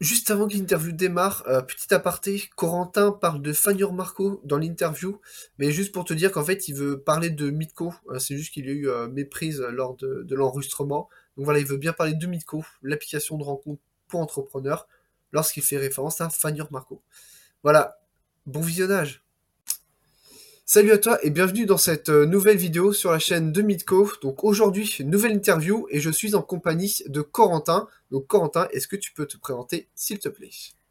Juste avant que l'interview démarre, euh, petit aparté, Corentin parle de Fagner Marco dans l'interview, mais juste pour te dire qu'en fait il veut parler de Mitko, euh, c'est juste qu'il y a eu euh, méprise lors de, l'enregistrement. Donc voilà, il veut bien parler de Mitko, l'application de rencontre pour entrepreneurs, lorsqu'il fait référence à Fagner Marco. Voilà, bon visionnage Salut à toi et bienvenue dans cette euh, nouvelle vidéo sur la chaîne de Midco. Donc aujourd'hui, nouvelle interview et je suis en compagnie de Corentin. Donc Corentin, est-ce que tu peux te présenter s'il te plaît?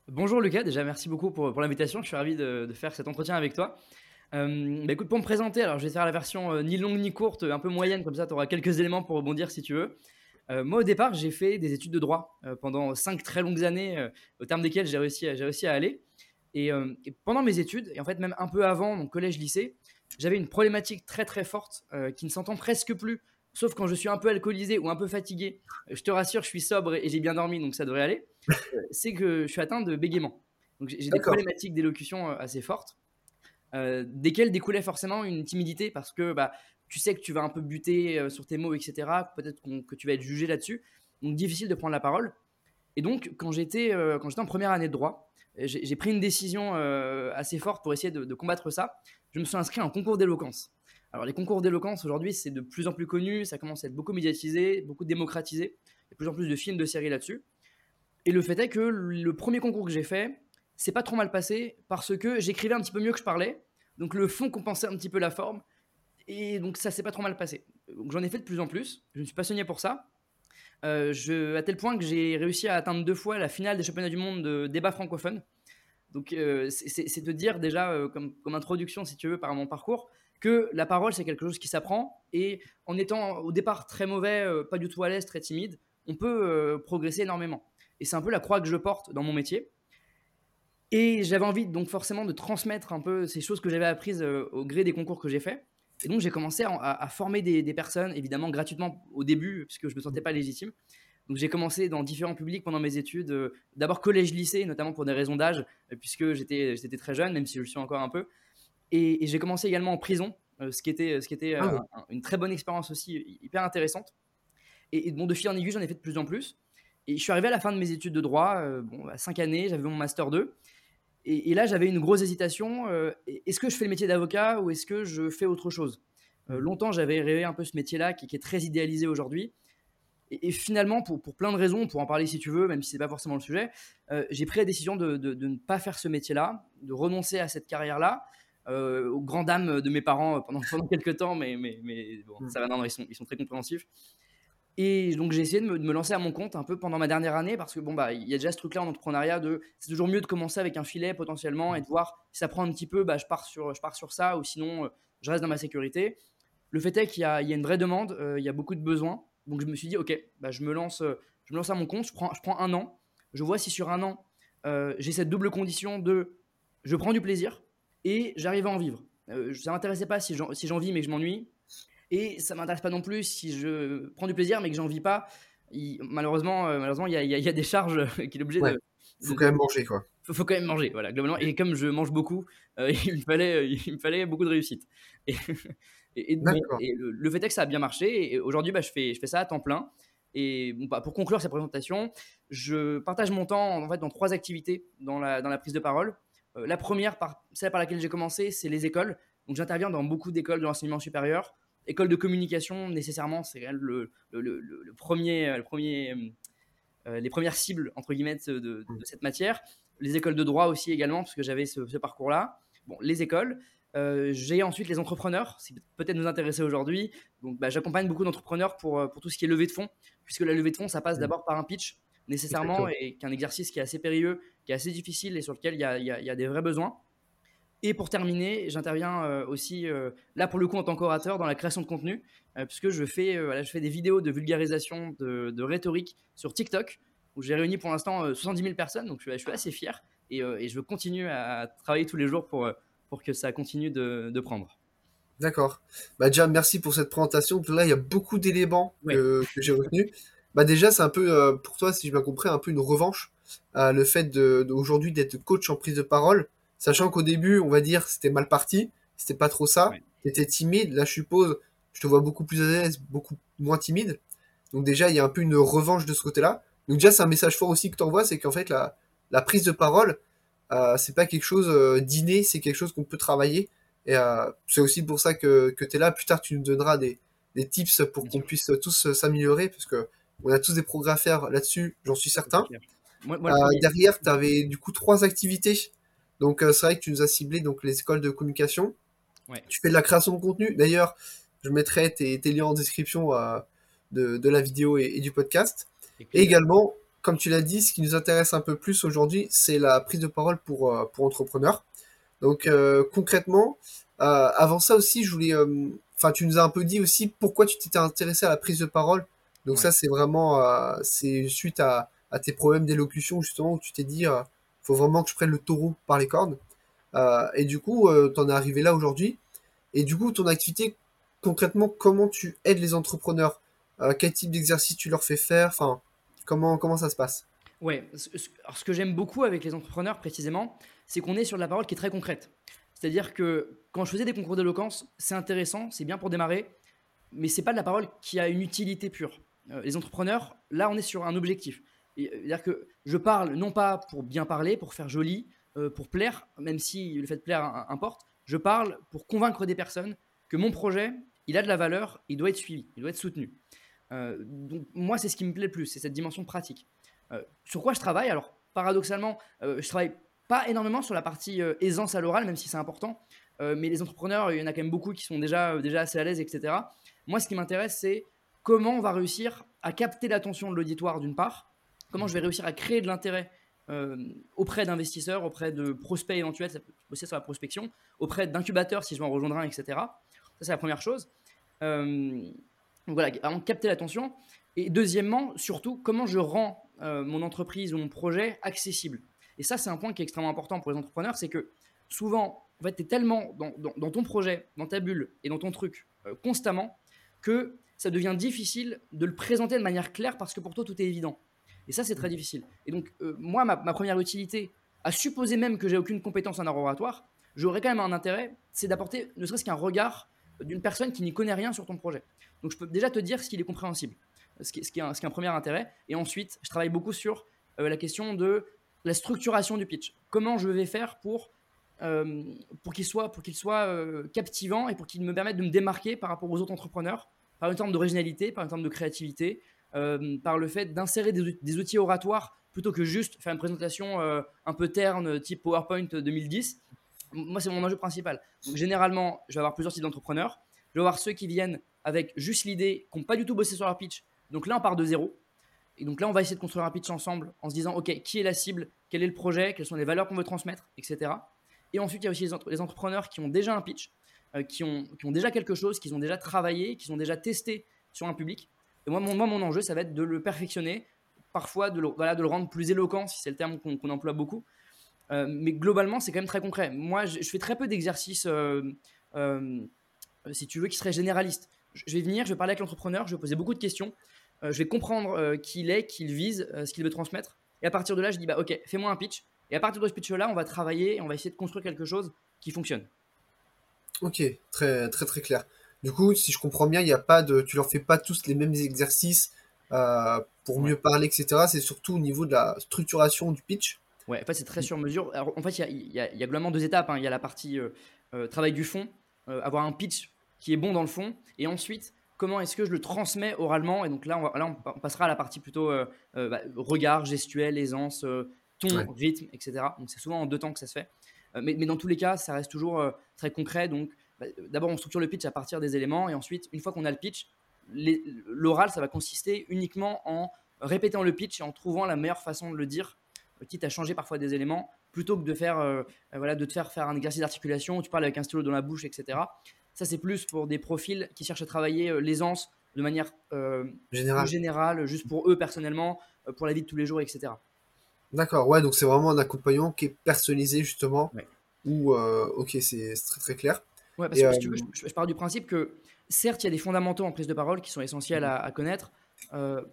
Bonjour Lucas, déjà merci beaucoup pour, l'invitation, je suis ravi de, faire cet entretien avec toi. Euh, bah écoute, pour me présenter, alors je vais faire la version euh, ni longue ni courte, un peu moyenne, comme ça tu auras quelques éléments pour rebondir si tu veux. moi au départ, j'ai fait des études de droit pendant cinq très longues années, au terme desquelles j'ai réussi, à aller. Euh, et, pendant mes études, et en fait même un peu avant mon collège-lycée, j'avais une problématique très très forte euh, qui ne s'entend presque plus, sauf quand je suis un peu alcoolisé ou un peu fatigué. Euh, je te rassure, je suis sobre et, j'ai bien dormi, donc ça devrait aller. C'est que je suis atteint de bégaiement. Donc j'ai des problématiques d'élocution assez fortes, desquelles découlait forcément une timidité parce que bah, tu sais que tu vas un peu buter sur tes mots, etc. Peut-être que tu vas être jugé là-dessus. Donc difficile de prendre la parole. Et donc quand j'étais quand j'étais en première année de droit, j'ai pris une décision euh, assez forte pour essayer de, combattre ça. Je me suis inscrit en concours d'éloquence. Alors les concours d'éloquence aujourd'hui c'est de plus en plus connu, ça commence à être beaucoup médiatisé, beaucoup démocratisé. Il y a de plus en plus de films, de séries là-dessus. Et le fait est que le premier concours que j'ai fait, c'est pas trop mal passé parce que j'écrivais un petit peu mieux que je parlais. Donc le fond compensait un petit peu la forme. Et donc ça s'est pas trop mal passé. Donc j'en ai fait de plus en plus. Je me suis passionné pour ça. Euh, je, à tel point que j'ai réussi à atteindre deux fois la finale des championnats du monde de débat francophone. Donc euh, c'est de dire déjà, euh, comme, comme, introduction, si tu veux, par mon parcours, que la parole, c'est quelque chose qui s'apprend. Et en étant au départ très mauvais, pas du tout à l'aise, très timide, on peut progresser énormément. Et c'est un peu la croix que je porte dans mon métier. Et j'avais envie donc forcément de transmettre un peu ces choses que j'avais apprises au gré des concours que j'ai faits. Et donc, j'ai commencé à, former des, personnes, évidemment gratuitement au début, puisque je ne me sentais pas légitime. Donc, j'ai commencé dans différents publics pendant mes études, euh, d'abord collège-lycée, notamment pour des raisons d'âge, euh, puisque j'étais très jeune, même si je le suis encore un peu. Et, j'ai commencé également en prison, euh, ce qui était, ce qui était ah une très bonne expérience aussi, hyper intéressante. Et, bon, de fil en aiguille, j'en ai fait de plus en plus. Et je suis arrivé à la fin de mes études de droit, bon, à 5 années, j'avais mon master 2. Et, là, j'avais une grosse hésitation. Euh, est-ce que je fais le métier d'avocat ou est-ce que je fais autre chose? Euh. Longtemps, j'avais rêvé un peu ce métier-là qui, est très idéalisé aujourd'hui. Et, finalement, pour, plein de raisons, pour en parler si tu veux, même si ce n'est pas forcément le sujet, euh, j'ai pris la décision de, ne pas faire ce métier-là, de renoncer à cette carrière-là, aux grandes dames de mes parents pendant, pendant quelques temps, mais, mais, mais bon, mmh. ça va, non, ils, sont, ils sont très compréhensifs. Et donc j'ai essayé de me, lancer à mon compte un peu pendant ma dernière année parce que bon bah il y a déjà ce truc-là en entrepreneuriat de c'est toujours mieux de commencer avec un filet potentiellement et de voir si ça prend un petit peu, bah je pars sur je pars sur ça ou sinon euh, je reste dans ma sécurité. Le fait est qu'il y, a une vraie demande, euh, il y a beaucoup de besoins, donc je me suis dit ok bah je me lance euh, je me lance à mon compte, je prends je prends un an, je vois si sur un an j'ai cette double condition de je prends du plaisir et j'arrive à en vivre. ça m'intéressait pas si j'en si vis mais je m'ennuie, et ça m'intéresse pas non plus si je prends du plaisir mais que j'en vis pas. malheureusement, euh, malheureusement, il y, y, a des charges qu'il est obligé de. Il faut quand même manger, quoi. Faut, faut quand même manger, voilà, globalement. Et comme je mange beaucoup, euh, il, me fallait, il me fallait beaucoup de réussite. Et, et, le, fait est que ça a bien marché. Et aujourd'hui, bah, je, fais, je fais ça à temps plein. Et bon, bah, pour conclure cette présentation, je partage mon temps en fait, dans trois activités dans la, dans la prise de parole. Euh, la première, par, celle par laquelle j'ai commencé, c'est les écoles. Donc j'interviens dans beaucoup d'écoles de l'enseignement supérieur école de communication, nécessairement, c'est le, le, le, premier, le premier, euh, les premières cibles, entre guillemets, de, mm. cette matière. Les écoles de droit aussi également, parce que j'avais ce, parcours-là. Bon, les écoles. Euh, j'ai ensuite les entrepreneurs, c'est peut-être nous intéresser aujourd'hui. Donc, bah, j'accompagne beaucoup d'entrepreneurs pour, euh, pour tout ce qui est levée de fonds, puisque la levée de fonds, ça passe mm. d'abord par un pitch, nécessairement, et qu'un exercice qui est assez périlleux, qui est assez difficile et sur lequel il y a, y a, des vrais besoins. Et pour terminer, j'interviens euh, aussi, euh, là pour le coup en tant qu'orateur, dans la création de contenu, euh, puisque je fais, je fais des vidéos de vulgarisation de, rhétorique sur TikTok, où j'ai réuni pour l'instant 70 000 personnes, donc je, suis assez fier, et, je veux continuer à travailler tous les jours pour, pour que ça continue de, prendre. D'accord. Bah déjà, merci pour cette présentation. Là, il y a beaucoup d'éléments que, j'ai retenus. Bah déjà, c'est un peu, pour toi, si je bien compris, un peu une revanche. le fait d'aujourd'hui d'être coach en prise de parole Sachant qu'au début, on va dire, c'était mal parti, c'était pas trop ça. Tu étais timide, là je suppose, je te vois beaucoup plus à l'aise, beaucoup moins timide. Donc déjà, il y a un peu une revanche de ce côté-là. Donc déjà, c'est un message fort aussi que tu envoies, c'est qu'en fait, la, la prise de parole, euh, c'est pas quelque chose euh, d'inné, c'est quelque chose qu'on peut travailler. Et euh, c'est aussi pour ça que, que tu es là. Plus tard, tu nous donneras des, des tips pour qu'on puisse tous s'améliorer, parce que on a tous des progrès à faire là-dessus, j'en suis certain. Moi, derrière, tu avais du coup trois activités. Donc c'est vrai que tu nous as ciblé donc les écoles de communication. Ouais. Tu fais de la création de contenu. D'ailleurs, je mettrai tes, tes liens en description de, de, la vidéo et, et du podcast. Et également, comme tu l'as dit, ce qui nous intéresse un peu plus aujourd'hui, c'est la prise de parole pour, euh, pour entrepreneurs. Donc euh, concrètement, euh, avant ça aussi, je voulais, enfin, tu nous as un peu dit aussi pourquoi tu t'étais intéressé à la prise de parole. Donc ça, c'est vraiment, c'est suite à, à, tes problèmes d'élocution justement où tu t'es dit, faut vraiment que je prenne le taureau par les cornes. et du coup, tu en es arrivé là aujourd'hui. Et du coup, ton activité, concrètement, comment tu aides les entrepreneurs? Quel type d'exercice tu leur fais faire? Enfin, Comment, comment ça se passe? Ouais, alors ce que j'aime beaucoup avec les entrepreneurs précisément, c'est qu'on est sur de la parole qui est très concrète. C'est-à-dire que quand je faisais des concours d'éloquence, c'est intéressant, c'est bien pour démarrer, mais c'est pas de la parole qui a une utilité pure. Euh, les entrepreneurs, là, on est sur un objectif. Euh, c'est-à-dire que je parle non pas pour bien parler, pour faire joli, euh, pour plaire, même si le fait de plaire importe. Je parle pour convaincre des personnes que mon projet, il a de la valeur, il doit être suivi, il doit être soutenu. Euh, donc moi, c'est ce qui me plaît le plus, c'est cette dimension pratique. Sur quoi je travaille? Alors, paradoxalement, je travaille pas énormément sur la partie aisance à l'oral, même si c'est important. mais les entrepreneurs, il y en a quand même beaucoup qui sont déjà, déjà assez à l'aise, etc. Moi, ce qui m'intéresse, c'est comment on va réussir à capter l'attention de l'auditoire d'une part, comment je vais réussir à créer de l'intérêt auprès d'investisseurs, auprès de prospects éventuels, ça peut aussi sur la prospection, auprès d'incubateurs si je m'en rejoindrai un, etc. Ça, c'est la première chose. Donc voilà, capter l'attention. Et deuxièmement, surtout, comment je rends euh, mon entreprise ou mon projet accessible. Et ça, c'est un point qui est extrêmement important pour les entrepreneurs, c'est que souvent, en fait, tu es tellement dans, ton projet, dans ta bulle et dans ton truc euh, constamment que ça devient difficile de le présenter de manière claire parce que pour toi, tout est évident. Et ça, c'est très difficile. Et donc, euh, moi, ma, ma, première utilité, à supposer même que j'ai aucune compétence en art oratoire, j'aurais quand même un intérêt, c'est d'apporter ne serait-ce qu'un regard d'une personne qui n'y connaît rien sur ton projet. Donc je peux déjà te dire ce qu'il est compréhensible, ce qui, est, un, premier intérêt. Et ensuite, je travaille beaucoup sur euh, la question de la structuration du pitch. Comment je vais faire pour, euh, pour qu'il soit, pour qu'il soit euh, captivant et pour qu'il me permette de me démarquer par rapport aux autres entrepreneurs, par une terme d'originalité, par une terme de créativité, par le fait d'insérer des, outils oratoires plutôt que juste faire une présentation un peu terne type PowerPoint 2010. Moi, c'est mon enjeu principal. Donc, généralement, je vais avoir plusieurs types d'entrepreneurs. Je vais avoir ceux qui viennent avec juste l'idée qu'on pas du tout bossé sur leur pitch. Donc là, on part de zéro. Et donc là, on va essayer de construire un pitch ensemble en se disant, OK, qui est la cible? Quel est le projet? Quelles sont les valeurs qu'on veut transmettre? Etc. Et ensuite, il y a aussi les, entrepreneurs qui ont déjà un pitch, euh, qui, ont, qui, ont, déjà quelque chose, qui ont déjà travaillé, qui ont déjà testé sur un public. Moi, mon, enjeu, ça va être de le perfectionner, parfois de le, rendre plus éloquent, si c'est le terme qu'on emploie beaucoup. Euh, mais globalement, c'est quand même très concret. Moi, je, fais très peu d'exercices, euh, si tu veux, qui seraient généralistes je vais venir, je vais parler avec l'entrepreneur, je vais poser beaucoup de questions, euh, je vais comprendre euh, qui il est, qui il vise, euh, ce qu'il veut transmettre. Et à partir de là, je dis bah ok, fais-moi un pitch. Et à partir de ce pitch-là, on va travailler et on va essayer de construire quelque chose qui fonctionne. Ok, très très très clair. Du coup, si je comprends bien, il n'y a pas de, tu leur fais pas tous les mêmes exercices pour mieux parler, etc. C'est surtout au niveau de la structuration du pitch. Ouais, en fait, c'est très sur mesure. Alors, en fait, il y, a, globalement deux étapes. Hein. Il y a la partie travail du fond, avoir un pitch qui est bon dans le fond, et ensuite comment est-ce que je le transmets oralement? Et donc là, on, là, on passera à la partie plutôt euh, euh, bah, regard, gestuel, aisance, euh, ton, rythme, etc. Donc c'est souvent en deux temps que ça se fait. Mais, mais, dans tous les cas, ça reste toujours très concret. Donc bah, d'abord, on structure le pitch à partir des éléments, et ensuite, une fois qu'on a le pitch, l'oral, ça va consister uniquement en répétant le pitch et en trouvant la meilleure façon de le dire, quitte à changer parfois des éléments, plutôt que de faire, voilà, de te faire faire un exercice d'articulation où tu parles avec un stylo dans la bouche, etc. Ça, c'est plus pour des profils qui cherchent à travailler euh, l'aisance de manière euh, générale, juste pour eux personnellement, euh, pour la vie de tous les jours, etc. D'accord, ouais, donc c'est vraiment un accompagnement qui est personnalisé justement. Ou, ok, c'est très très clair. Ouais, parce que si tu veux, je, pars du principe que certes, il y a des fondamentaux en prise de parole qui sont essentiels à, connaître.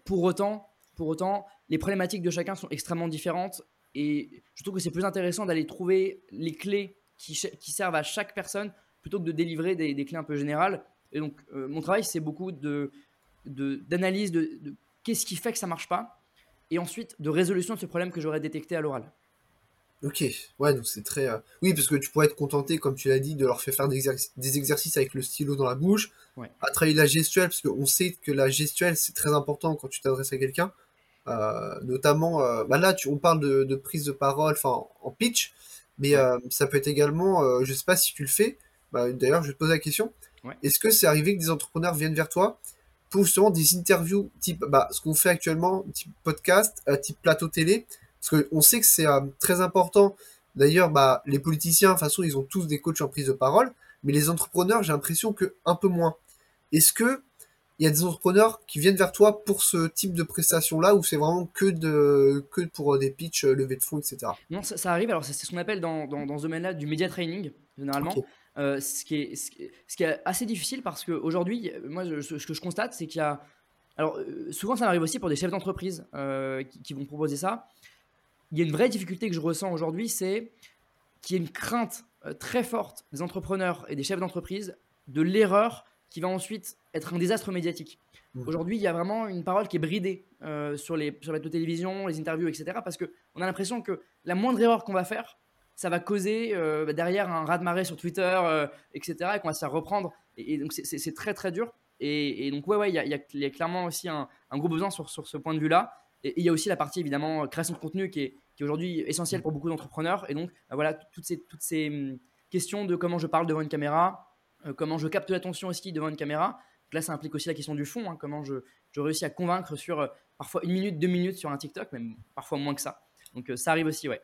pour autant, pour autant, les problématiques de chacun sont extrêmement différentes et je trouve que c'est plus intéressant d'aller trouver les clés qui, qui, servent à chaque personne plutôt que de délivrer des, clés un peu générales. Et donc, euh, mon travail, c'est beaucoup de, d'analyse de, qu'est-ce qui fait que ça marche pas et ensuite de résolution de ce problème que j'aurais détecté à l'oral. Ok, ouais, donc c'est très. euh, Oui, parce que tu pourrais être contenté, comme tu l'as dit, de leur faire faire des, exerc- des exercices avec le stylo dans la bouche, Ouais. à travailler la gestuelle, parce qu'on sait que la gestuelle, c'est très important quand tu t'adresses à quelqu'un. Euh, notamment, euh, bah là, tu, on parle de, de prise de parole, enfin, en pitch, mais Ouais. euh, ça peut être également, euh, je sais pas si tu le fais, bah, d'ailleurs, je vais te poser la question. Ouais. Est-ce que c'est arrivé que des entrepreneurs viennent vers toi pour justement des interviews type, bah, ce qu'on fait actuellement, type podcast, euh, type plateau télé? Parce qu'on sait que c'est euh, très important D'ailleurs, bah, les politiciens, de toute façon, ils ont tous des coachs en prise de parole, mais les entrepreneurs, j'ai l'impression que un peu moins. Est-ce que il y a des entrepreneurs qui viennent vers toi pour ce type de prestation-là, ou c'est vraiment que de que pour euh, des pitchs, euh, levée de fonds, etc. Non, ça, ça arrive. Alors, c'est ce qu'on appelle dans, dans, dans ce domaine-là du media training, généralement. Euh, ce, qui est, ce, qui est, ce qui est assez difficile parce qu'aujourd'hui, moi, je- ce, que je constate, c'est qu'il y a. Alors, souvent, ça arrive aussi pour des chefs d'entreprise euh, qui, qui vont proposer ça. Il y a une vraie difficulté que je ressens aujourd'hui, c'est qu'il y a une crainte euh, très forte des entrepreneurs et des chefs d'entreprise de l'erreur qui va ensuite être un désastre médiatique. Mhm. Aujourd'hui, il y a vraiment une parole qui est bridée euh, sur les sur la télévision, les interviews, etc. Parce qu'on a l'impression que la moindre erreur qu'on va faire, ça va causer euh, derrière un raz-de-marée sur Twitter, euh, etc. et qu'on va se faire reprendre. Et, et donc, c'est- très, très dur. Et, et donc, ouais, ouais, il y a, y y clairement aussi un, un gros besoin sur, sur ce point de vue-là. Et et il y a aussi la partie, évidemment, création de contenu qui est, qui est aujourd'hui essentielle pour beaucoup d'entrepreneurs. Et donc, bah, voilà, toutes ces, toutes ces hum, questions de comment je parle devant une caméra, euh, comment je capte l'attention aussi devant une caméra. Là, ça implique aussi la question du fond, hein, comment je, je réussis à convaincre sur euh, parfois une minute, deux minutes sur un TikTok, même parfois moins que ça. Donc, euh, ça arrive aussi, ouais.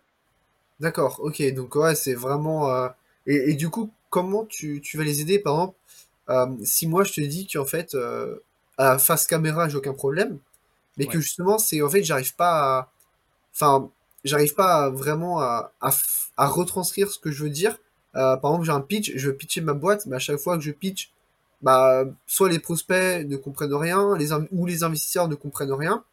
D'accord, ok, donc ouais, c'est vraiment. Et, du coup, comment tu, tu vas les aider, par exemple, si moi je te dis qu'en fait, à face caméra, j'ai aucun problème, mais que justement, c'est en fait, j'arrive pas à. Enfin, j'arrive pas à vraiment à, à, retranscrire ce que je veux dire. Euh, par exemple, j'ai un pitch, je veux pitcher ma boîte, mais à chaque fois que je pitch, bah, soit les prospects ne comprennent rien, les, ou les investisseurs ne comprennent rien.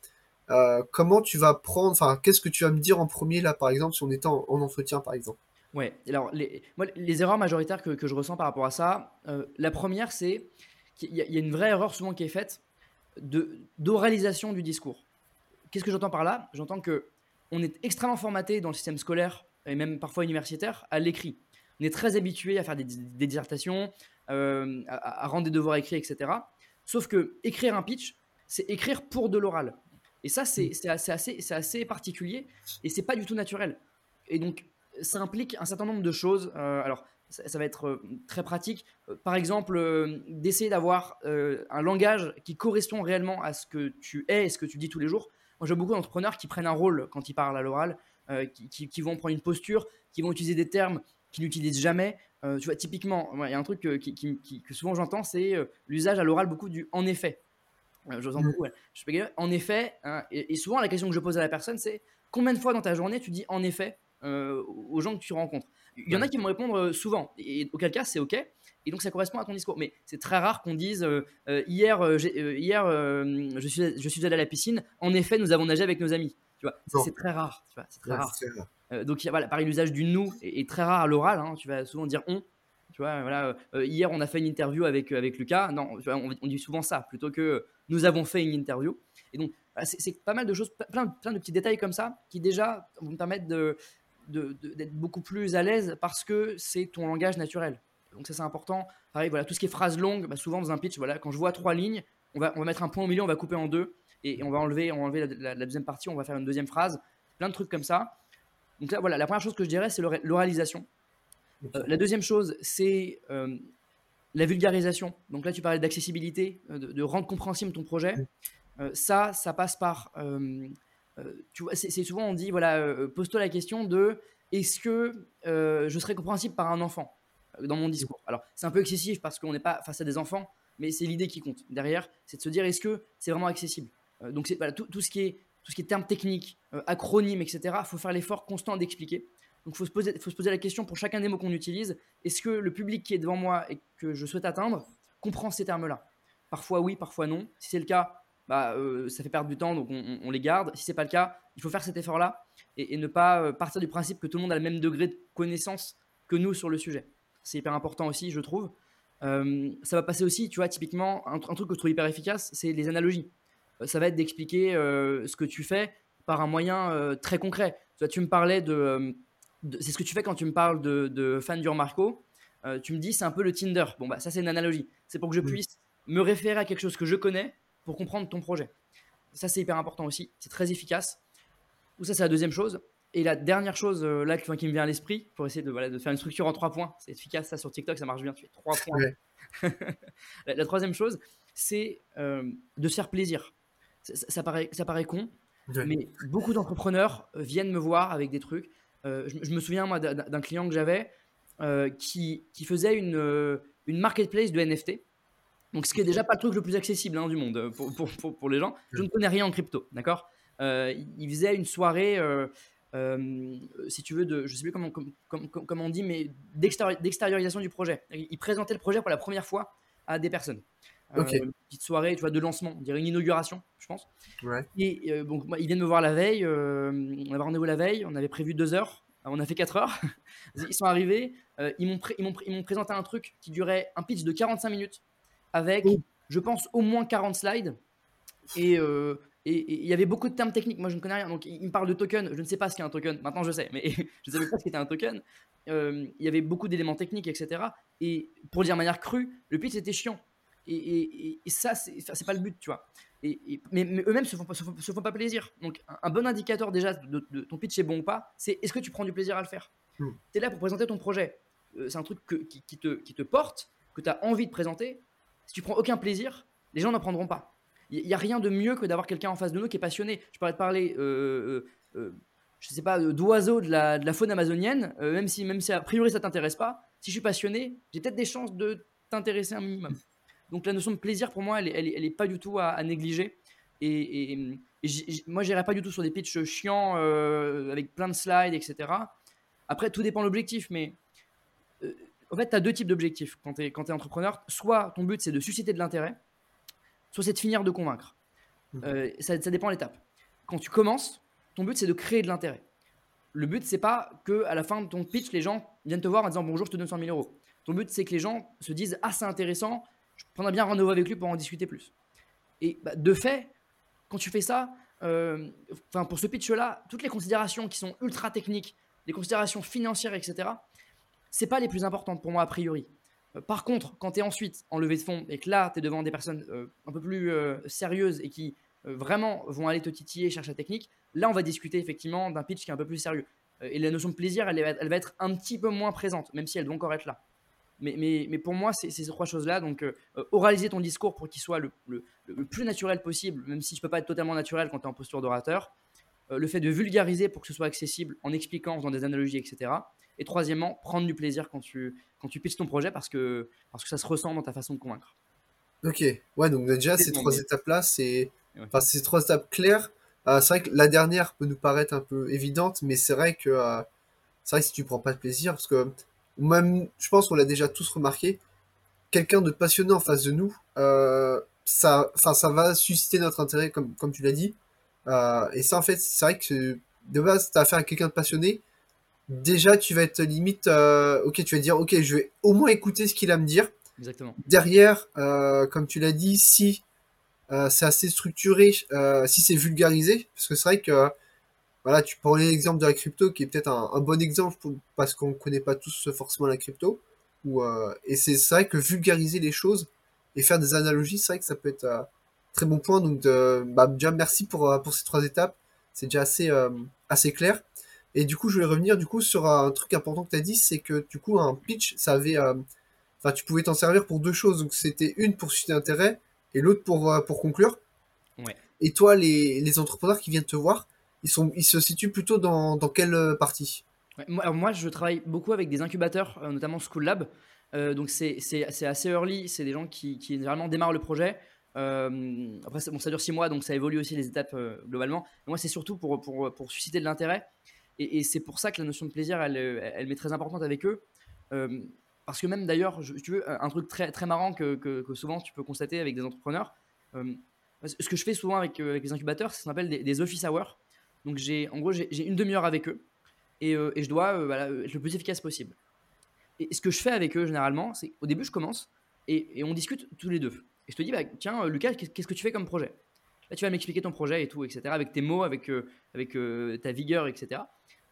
Euh, comment tu vas prendre, enfin, qu'est-ce que tu vas me dire en premier là, par exemple, si on était en, en entretien, par exemple? Ouais, alors les, moi, les erreurs majoritaires que, que je ressens par rapport à ça, euh, la première, c'est qu'il y, a il y a une vraie erreur souvent qui est faite d'oralisation du discours. Qu'est-ce que j'entends par là? J'entends que on est extrêmement formaté dans le système scolaire et même parfois universitaire à l'écrit. On est très habitué à faire des, dissertations, euh, à, rendre des devoirs écrits, etc. Sauf que écrire un pitch, c'est écrire pour de l'oral. Et ça, c'est assez, assez particulier et c'est pas du tout naturel. Et donc, ça implique un certain nombre de choses. Euh, alors, ça, ça va être euh, très pratique. Euh, par exemple, euh, d'essayer d'avoir un langage qui correspond réellement à ce que tu es et ce que tu dis tous les jours. Moi, j'ai beaucoup d'entrepreneurs qui prennent un rôle quand ils parlent à l'oral, qui, qui- qui vont prendre une posture, qui vont utiliser des termes qu'ils n'utilisent jamais. Tu vois, typiquement, il y a un truc que, qui- que souvent j'entends, c'est l'usage à l'oral beaucoup du en effet. Euh, J'entends Mm. beaucoup. ouais. Je en effet, hein, et, et souvent la question que je pose à la personne, c'est combien de fois dans ta journée tu dis en effet euh, aux gens que tu rencontres? Il y en a qui vont répondre euh, souvent, et auquel cas c'est ok, et donc ça correspond à ton discours. Mais c'est très rare qu'on dise euh, euh, hier, euh, je, suis, je suis allé à la piscine, en effet nous avons nagé avec nos amis. Tu vois, c'est très rare. Tu vois, c'est très Ouais, rare. donc voilà, pareil, l'usage du nous est, est très rare à l'oral. hein. Tu vas souvent dire on. Tu vois, voilà, hier on a fait une interview avec, avec Lucas. Non, vois, on, on dit souvent ça plutôt que nous avons fait une interview. Et donc voilà, c'est pas mal de choses, plein, plein de petits détails comme ça qui déjà vont me permettre de- d'être beaucoup plus à l'aise parce que c'est ton langage naturel. Donc ça c'est important. Pareil, voilà, tout ce qui est phrase longue, bah, souvent dans un pitch, voilà, quand je vois trois lignes, on va, on va mettre un point au milieu, on va couper en deux et, et on va enlever, on va enlever la, la- la deuxième partie, on va faire une deuxième phrase, plein de trucs comme ça. Donc là, voilà, la première chose que je dirais, c'est l'ora- l'oralisation. Euh, la deuxième chose, c'est euh, la vulgarisation. Donc là, tu parlais d'accessibilité, euh, de, de rendre compréhensible ton projet. Euh, ça, ça passe par. Euh, euh, tu vois, c'est souvent on dit voilà, euh, pose-toi la question de est-ce que euh, je serais compréhensible par un enfant euh, dans mon discours? Alors c'est un peu excessif parce qu'on n'est pas face à des enfants, mais c'est l'idée qui compte derrière, c'est de se dire est-ce que c'est vraiment accessible? Euh, donc voilà, tout, tout ce qui est tout ce qui est termes techniques, euh, acronymes, etc. Il faut faire l'effort constant d'expliquer. Donc il faut, se poser- faut se poser la question pour chacun des mots qu'on utilise, est-ce que le public qui est devant moi et que je souhaite atteindre comprend ces termes-là? Parfois oui, parfois non. Si c'est le cas, bah, euh, ça fait perdre du temps, donc on, on- on les garde. Si c'est pas le cas, il faut faire cet effort-là et, et ne pas euh, partir du principe que tout le monde a le même degré de connaissance que nous sur le sujet. C'est hyper important aussi, je trouve. Euh, ça va passer aussi, tu vois, typiquement, un, un truc que je trouve hyper efficace, c'est les analogies. Ça va être d'expliquer ce que tu fais par un moyen très concret. Tu, tu me parlais de, c'est ce que tu fais quand tu me parles de, de fan du Marco. tu me dis c'est un peu le Tinder. Bon bah ça c'est une analogie. C'est pour que je puisse me référer à quelque chose que je connais pour comprendre ton projet. Ça c'est hyper important aussi. C'est très efficace. Ou ça c'est la deuxième chose. Et la dernière chose euh, là qui me vient à l'esprit, pour essayer de, voilà, de faire une structure en trois points, c'est efficace ça sur TikTok, ça marche bien, tu fais trois points. la, troisième chose, c'est euh, de se faire plaisir. Ça, paraît, ça paraît con, mais beaucoup d'entrepreneurs euh, viennent me voir avec des trucs. je, me souviens moi d'un client que j'avais qui, qui, faisait une, une marketplace de NFT. Donc, ce qui est déjà pas le truc le plus accessible hein, du monde pour, pour, pour, les gens. Je ne connais rien en crypto, d'accord? Il faisait une soirée euh, si tu veux, de, je sais plus comment, on dit, mais d'extériorisation du projet. Il présentait le projet pour la première fois à des personnes. Euh, une petite soirée, tu vois, de lancement, on dirait une inauguration, je pense. Et euh, donc, ils viennent me voir la veille. on avait rendez-vous la veille. On avait prévu deux heures. On a fait quatre heures. ils sont arrivés. ils m'ont présenté un truc qui durait un pitch de 45 minutes avec, je pense, au moins 40 slides. Et, et il y avait beaucoup de termes techniques, moi je ne connais rien. Donc il me parle de token, je ne sais pas ce qu'est un token, maintenant je sais, mais je ne savais pas ce qu'était un token. Euh, il y avait beaucoup d'éléments techniques, etc. Et pour dire de manière crue, le pitch était chiant. Et, et, ça, c'est pas le but, tu vois. Et, mais, eux-mêmes se font, se, font, pas plaisir. Donc un, bon indicateur déjà de, ton pitch est bon ou pas, c'est est-ce que tu prends du plaisir à le faire? Hmm. Tu es là pour présenter ton projet. Euh, c'est un truc qui, qui, te, qui te porte, que tu as envie de présenter. Si tu prends aucun plaisir, les gens n'en prendront pas. Il n'y a rien de mieux que d'avoir quelqu'un en face de nous qui est passionné. Je pourrais te parler, euh, euh, euh je sais pas, d'oiseaux de la, faune amazonienne, euh, même, si, même si a priori ça t'intéresse pas. Si je suis passionné, j'ai peut-être des chances de t'intéresser un minimum. Donc la notion de plaisir, pour moi, elle, elle, elle est pas du tout à, négliger. Et, et, et moi, j'irai pas du tout sur des pitchs chiants avec plein de slides, etc. Après, tout dépend de l'objectif, mais en fait, tu as deux types d'objectifs quand tu es, es, entrepreneur. Soit ton but, c'est de susciter de l'intérêt, soit c'est de finir de convaincre. Mhm. Euh, ça, dépend de l'étape. Quand tu commences, ton but c'est de créer de l'intérêt. Le but c'est pas que à la fin de ton pitch, les gens viennent te voir en disant bonjour, je te donne 100 000 euros. Ton but c'est que les gens se disent ah c'est intéressant, je prendrais bien rendez-vous avec lui pour en discuter plus. Et bah, de fait, quand tu fais ça, euh, pour ce pitch-là, toutes les considérations qui sont ultra techniques, les considérations financières, etc., c'est pas les plus importantes pour moi a priori. Euh, par contre, quand tu es ensuite en levée de fonds et que là, tu es devant des personnes euh, un peu plus euh, sérieuses et qui vraiment vont aller te titiller, chercher la technique, là, on va discuter effectivement d'un pitch qui est un peu plus sérieux. et la notion de plaisir, elle, va être un petit peu moins présente, même si elle doit encore être là. Mais, mais, mais pour moi, c'est ces trois choses-là. Donc, oraliser ton discours pour qu'il soit le, le, plus naturel possible, même si je peux pas être totalement naturel quand tu es en posture d'orateur. le fait de vulgariser pour que ce soit accessible en expliquant, en faisant des analogies, etc. Et troisièmement, prendre du plaisir quand tu, quand tu pitches ton projet parce que, parce que ça se ressent dans ta façon de convaincre. Ok, ouais, donc déjà, ces trois étapes-là, c'est enfin, ces trois étapes claires. Euh, c'est vrai que la dernière peut nous paraître un peu évidente, mais c'est vrai que euh, c'est vrai que si tu prends pas de plaisir, parce que même, je pense qu'on l'a déjà tous remarqué, quelqu'un de passionnant en face de nous, euh, ça, enfin, ça va susciter notre intérêt, comme, comme tu l'as dit. et ça, en fait, c'est vrai que de base, tu as affaire à quelqu'un de passionné, déjà tu vas être limite, euh, ok, tu vas dire, ok, je vais au moins écouter ce qu'il a à me dire. Exactement. Derrière, euh, comme tu l'as dit, si euh, c'est assez structuré, si c'est vulgarisé, parce que c'est vrai que voilà, tu prends l'exemple de la crypto qui est peut-être un, bon exemple parce qu'on connaît pas tous forcément la crypto. Ou, et c'est vrai que vulgariser les choses et faire des analogies, c'est vrai que ça peut être un très bon point. Donc, bah, déjà, merci pour, pour ces trois étapes. C'est déjà assez, assez clair. Et du coup, je vais revenir du coup sur un truc important que tu as dit, c'est que du coup, un pitch, ça avait, euh, enfin, tu pouvais t'en servir pour deux choses. Donc, c'était une pour susciter l'intérêt et l'autre pour euh, pour conclure. Ouais. Et toi, les, les entrepreneurs qui viennent te voir, ils sont, ils se situent plutôt dans, dans quelle euh, partie? Moi, moi, je travaille beaucoup avec des incubateurs, notamment School Lab. donc, c'est assez early. C'est des gens qui, qui généralement démarrent le projet. après, bon, ça dure six mois, donc ça évolue aussi les étapes globalement. moi, c'est surtout pour, pour, pour susciter de l'intérêt. Et, c'est pour ça que la notion de plaisir, elle, elle, m'est très importante avec eux. Euh, parce que même d'ailleurs, tu veux, un truc très, très marrant que, que, souvent tu peux constater avec des entrepreneurs, euh, ce que je fais souvent avec, euh, avec les incubateurs, c'est ce qu'on appelle des, office hours. Donc j'ai, en gros, j'ai une demi-heure avec eux et, et je dois être le plus efficace possible. Et ce que je fais avec eux généralement, c'est au début je commence et, et, on discute tous les deux. Et je te dis, bah, tiens Lucas, qu'est-ce que tu fais comme projet? Là tu vas m'expliquer ton projet et tout, etc. Avec tes mots, avec, avec ta vigueur, etc.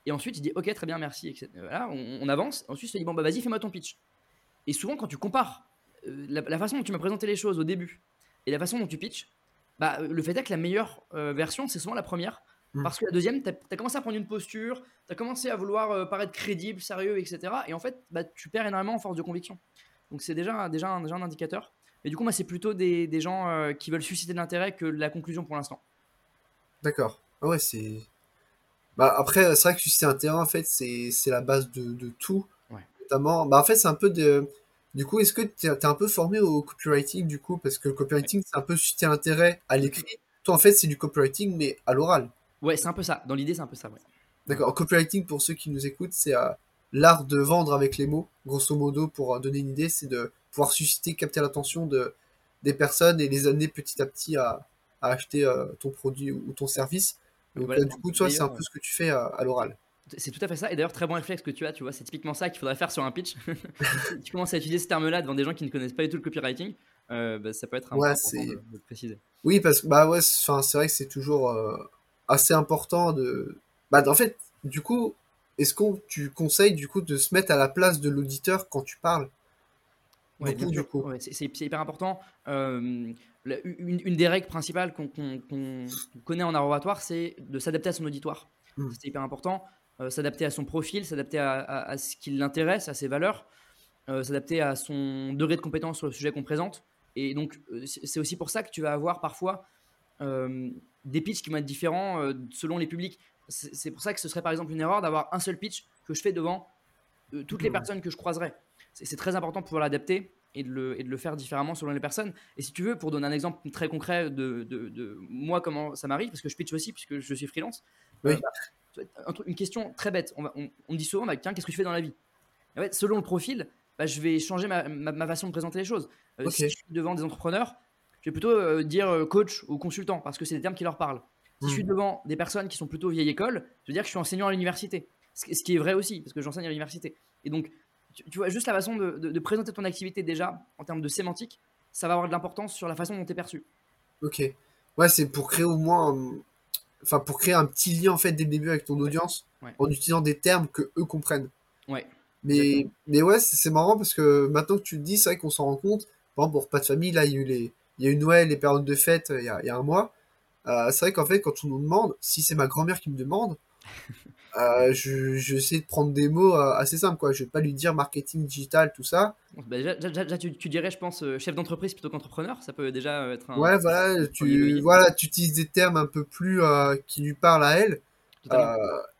Et ensuite, il dit Ok, très bien, merci. Etc. Voilà, on, avance. Ensuite, je te dis Bon, bah vas-y, fais-moi ton pitch. Et souvent, quand tu compares la, façon dont tu m'as présenté les choses au début et la façon dont tu pitches, bah, le fait est que la meilleure version, c'est souvent la première. Mmh. Parce que la deuxième, tu as, commencé à prendre une posture, tu as commencé à vouloir paraître crédible, sérieux, etc. Et en fait, bah, tu perds énormément en force de conviction. Donc c'est déjà, déjà, un, déjà un indicateur. Mais du coup, moi, c'est plutôt des, des gens euh, qui veulent susciter de l'intérêt que la conclusion pour l'instant. D'accord. Ah ouais, c'est. Bah, après, c'est vrai que susciter un terrain, en fait, c'est la base de, de tout. Notamment. Bah, en fait, c'est un peu de. Du coup, est-ce que tu es, un peu formé au copywriting, du coup? Parce que le copywriting, c'est un peu susciter l'intérêt à l'écrit. Toi, en fait, c'est du copywriting, mais à l'oral. Ouais, c'est un peu ça. Dans l'idée, c'est un peu ça, ouais. D'accord. Copywriting, pour ceux qui nous écoutent, c'est euh, l'art de vendre avec les mots. Grosso modo, pour euh, donner une idée, c'est de pouvoir susciter, capter l'attention de, des personnes et les amener petit à petit à, à acheter euh, ton produit ou ton service. Donc, du coup, toi, c'est un peu ce que tu fais à, l'oral. C'est tout à fait ça. Et d'ailleurs, très bon réflexe que tu as, tu vois, c'est typiquement ça qu'il faudrait faire sur un pitch. tu commences à utiliser ce terme-là devant des gens qui ne connaissent pas du tout le copywriting. bah, ça peut être un ouais, de, de préciser. Oui, parce que bah ouais, c'est vrai que c'est toujours assez important de. Bah, en fait, du coup, est-ce que tu conseilles du coup de se mettre à la place de l'auditeur quand tu parles? Ouais, du coup. c'est hyper important. Euh, une, des règles principales qu'on connaît en oratoire, c'est de s'adapter à son auditoire. Mmh. C'est hyper important. Euh, s'adapter à son profil, s'adapter à, ce qui l'intéresse, à ses valeurs, euh, s'adapter à son degré de compétence sur le sujet qu'on présente. Et donc, c'est aussi pour ça que tu vas avoir parfois des pitchs qui vont être différents euh, selon les publics. C'est pour ça que ce serait par exemple une erreur d'avoir un seul pitch que je fais devant euh, toutes les mmh. personnes que je croiserai. C'est très important de pouvoir l'adapter et, de le, et de le faire différemment selon les personnes. Et si tu veux, pour donner un exemple très concret de, de, moi, comment ça m'arrive, parce que je pitch aussi, puisque je suis freelance, oui. Euh, une question très bête. On, on, dit souvent, bah, tiens, qu'est-ce que tu fais dans la vie? Selon le profil, bah, je vais changer ma, ma, façon de présenter les choses. Si je suis devant des entrepreneurs, je vais plutôt euh, dire euh, coach ou consultant parce que c'est des termes qui leur parlent. Si je suis hmm. devant des personnes qui sont plutôt vieille école, je veux dire que je suis enseignant à l'université. Ce qui est vrai aussi, parce que j'enseigne à l'université. Et donc, tu, vois, juste la façon de, présenter ton activité déjà, en termes de sémantique, ça va avoir de l'importance sur la façon dont tu es perçu. Ok. Ouais, c'est pour créer au moins. Enfin, pour créer un petit lien, en fait, dès le début avec ton audience, en utilisant des termes que eux comprennent. Ouais. Mais, mais ouais, c'est marrant parce que maintenant que tu le dis, c'est vrai qu'on s'en rend compte. Par exemple, pour Pas de famille, là, il y a eu les, il y a eu Noël, les périodes de fête il y a, il y a un mois. Euh, c'est vrai qu'en fait, quand on nous demande, si c'est ma grand-mère qui me demande, euh, je, je de prendre des mots assez simples. Quoi. Je vais pas lui dire marketing digital, tout ça. Bah, déjà, tu, dirais, je pense, chef d'entreprise plutôt qu'entrepreneur. Ça peut déjà être un. Ouais, voilà, tu, voilà, tu utilises des termes un peu plus qui lui parlent à elle.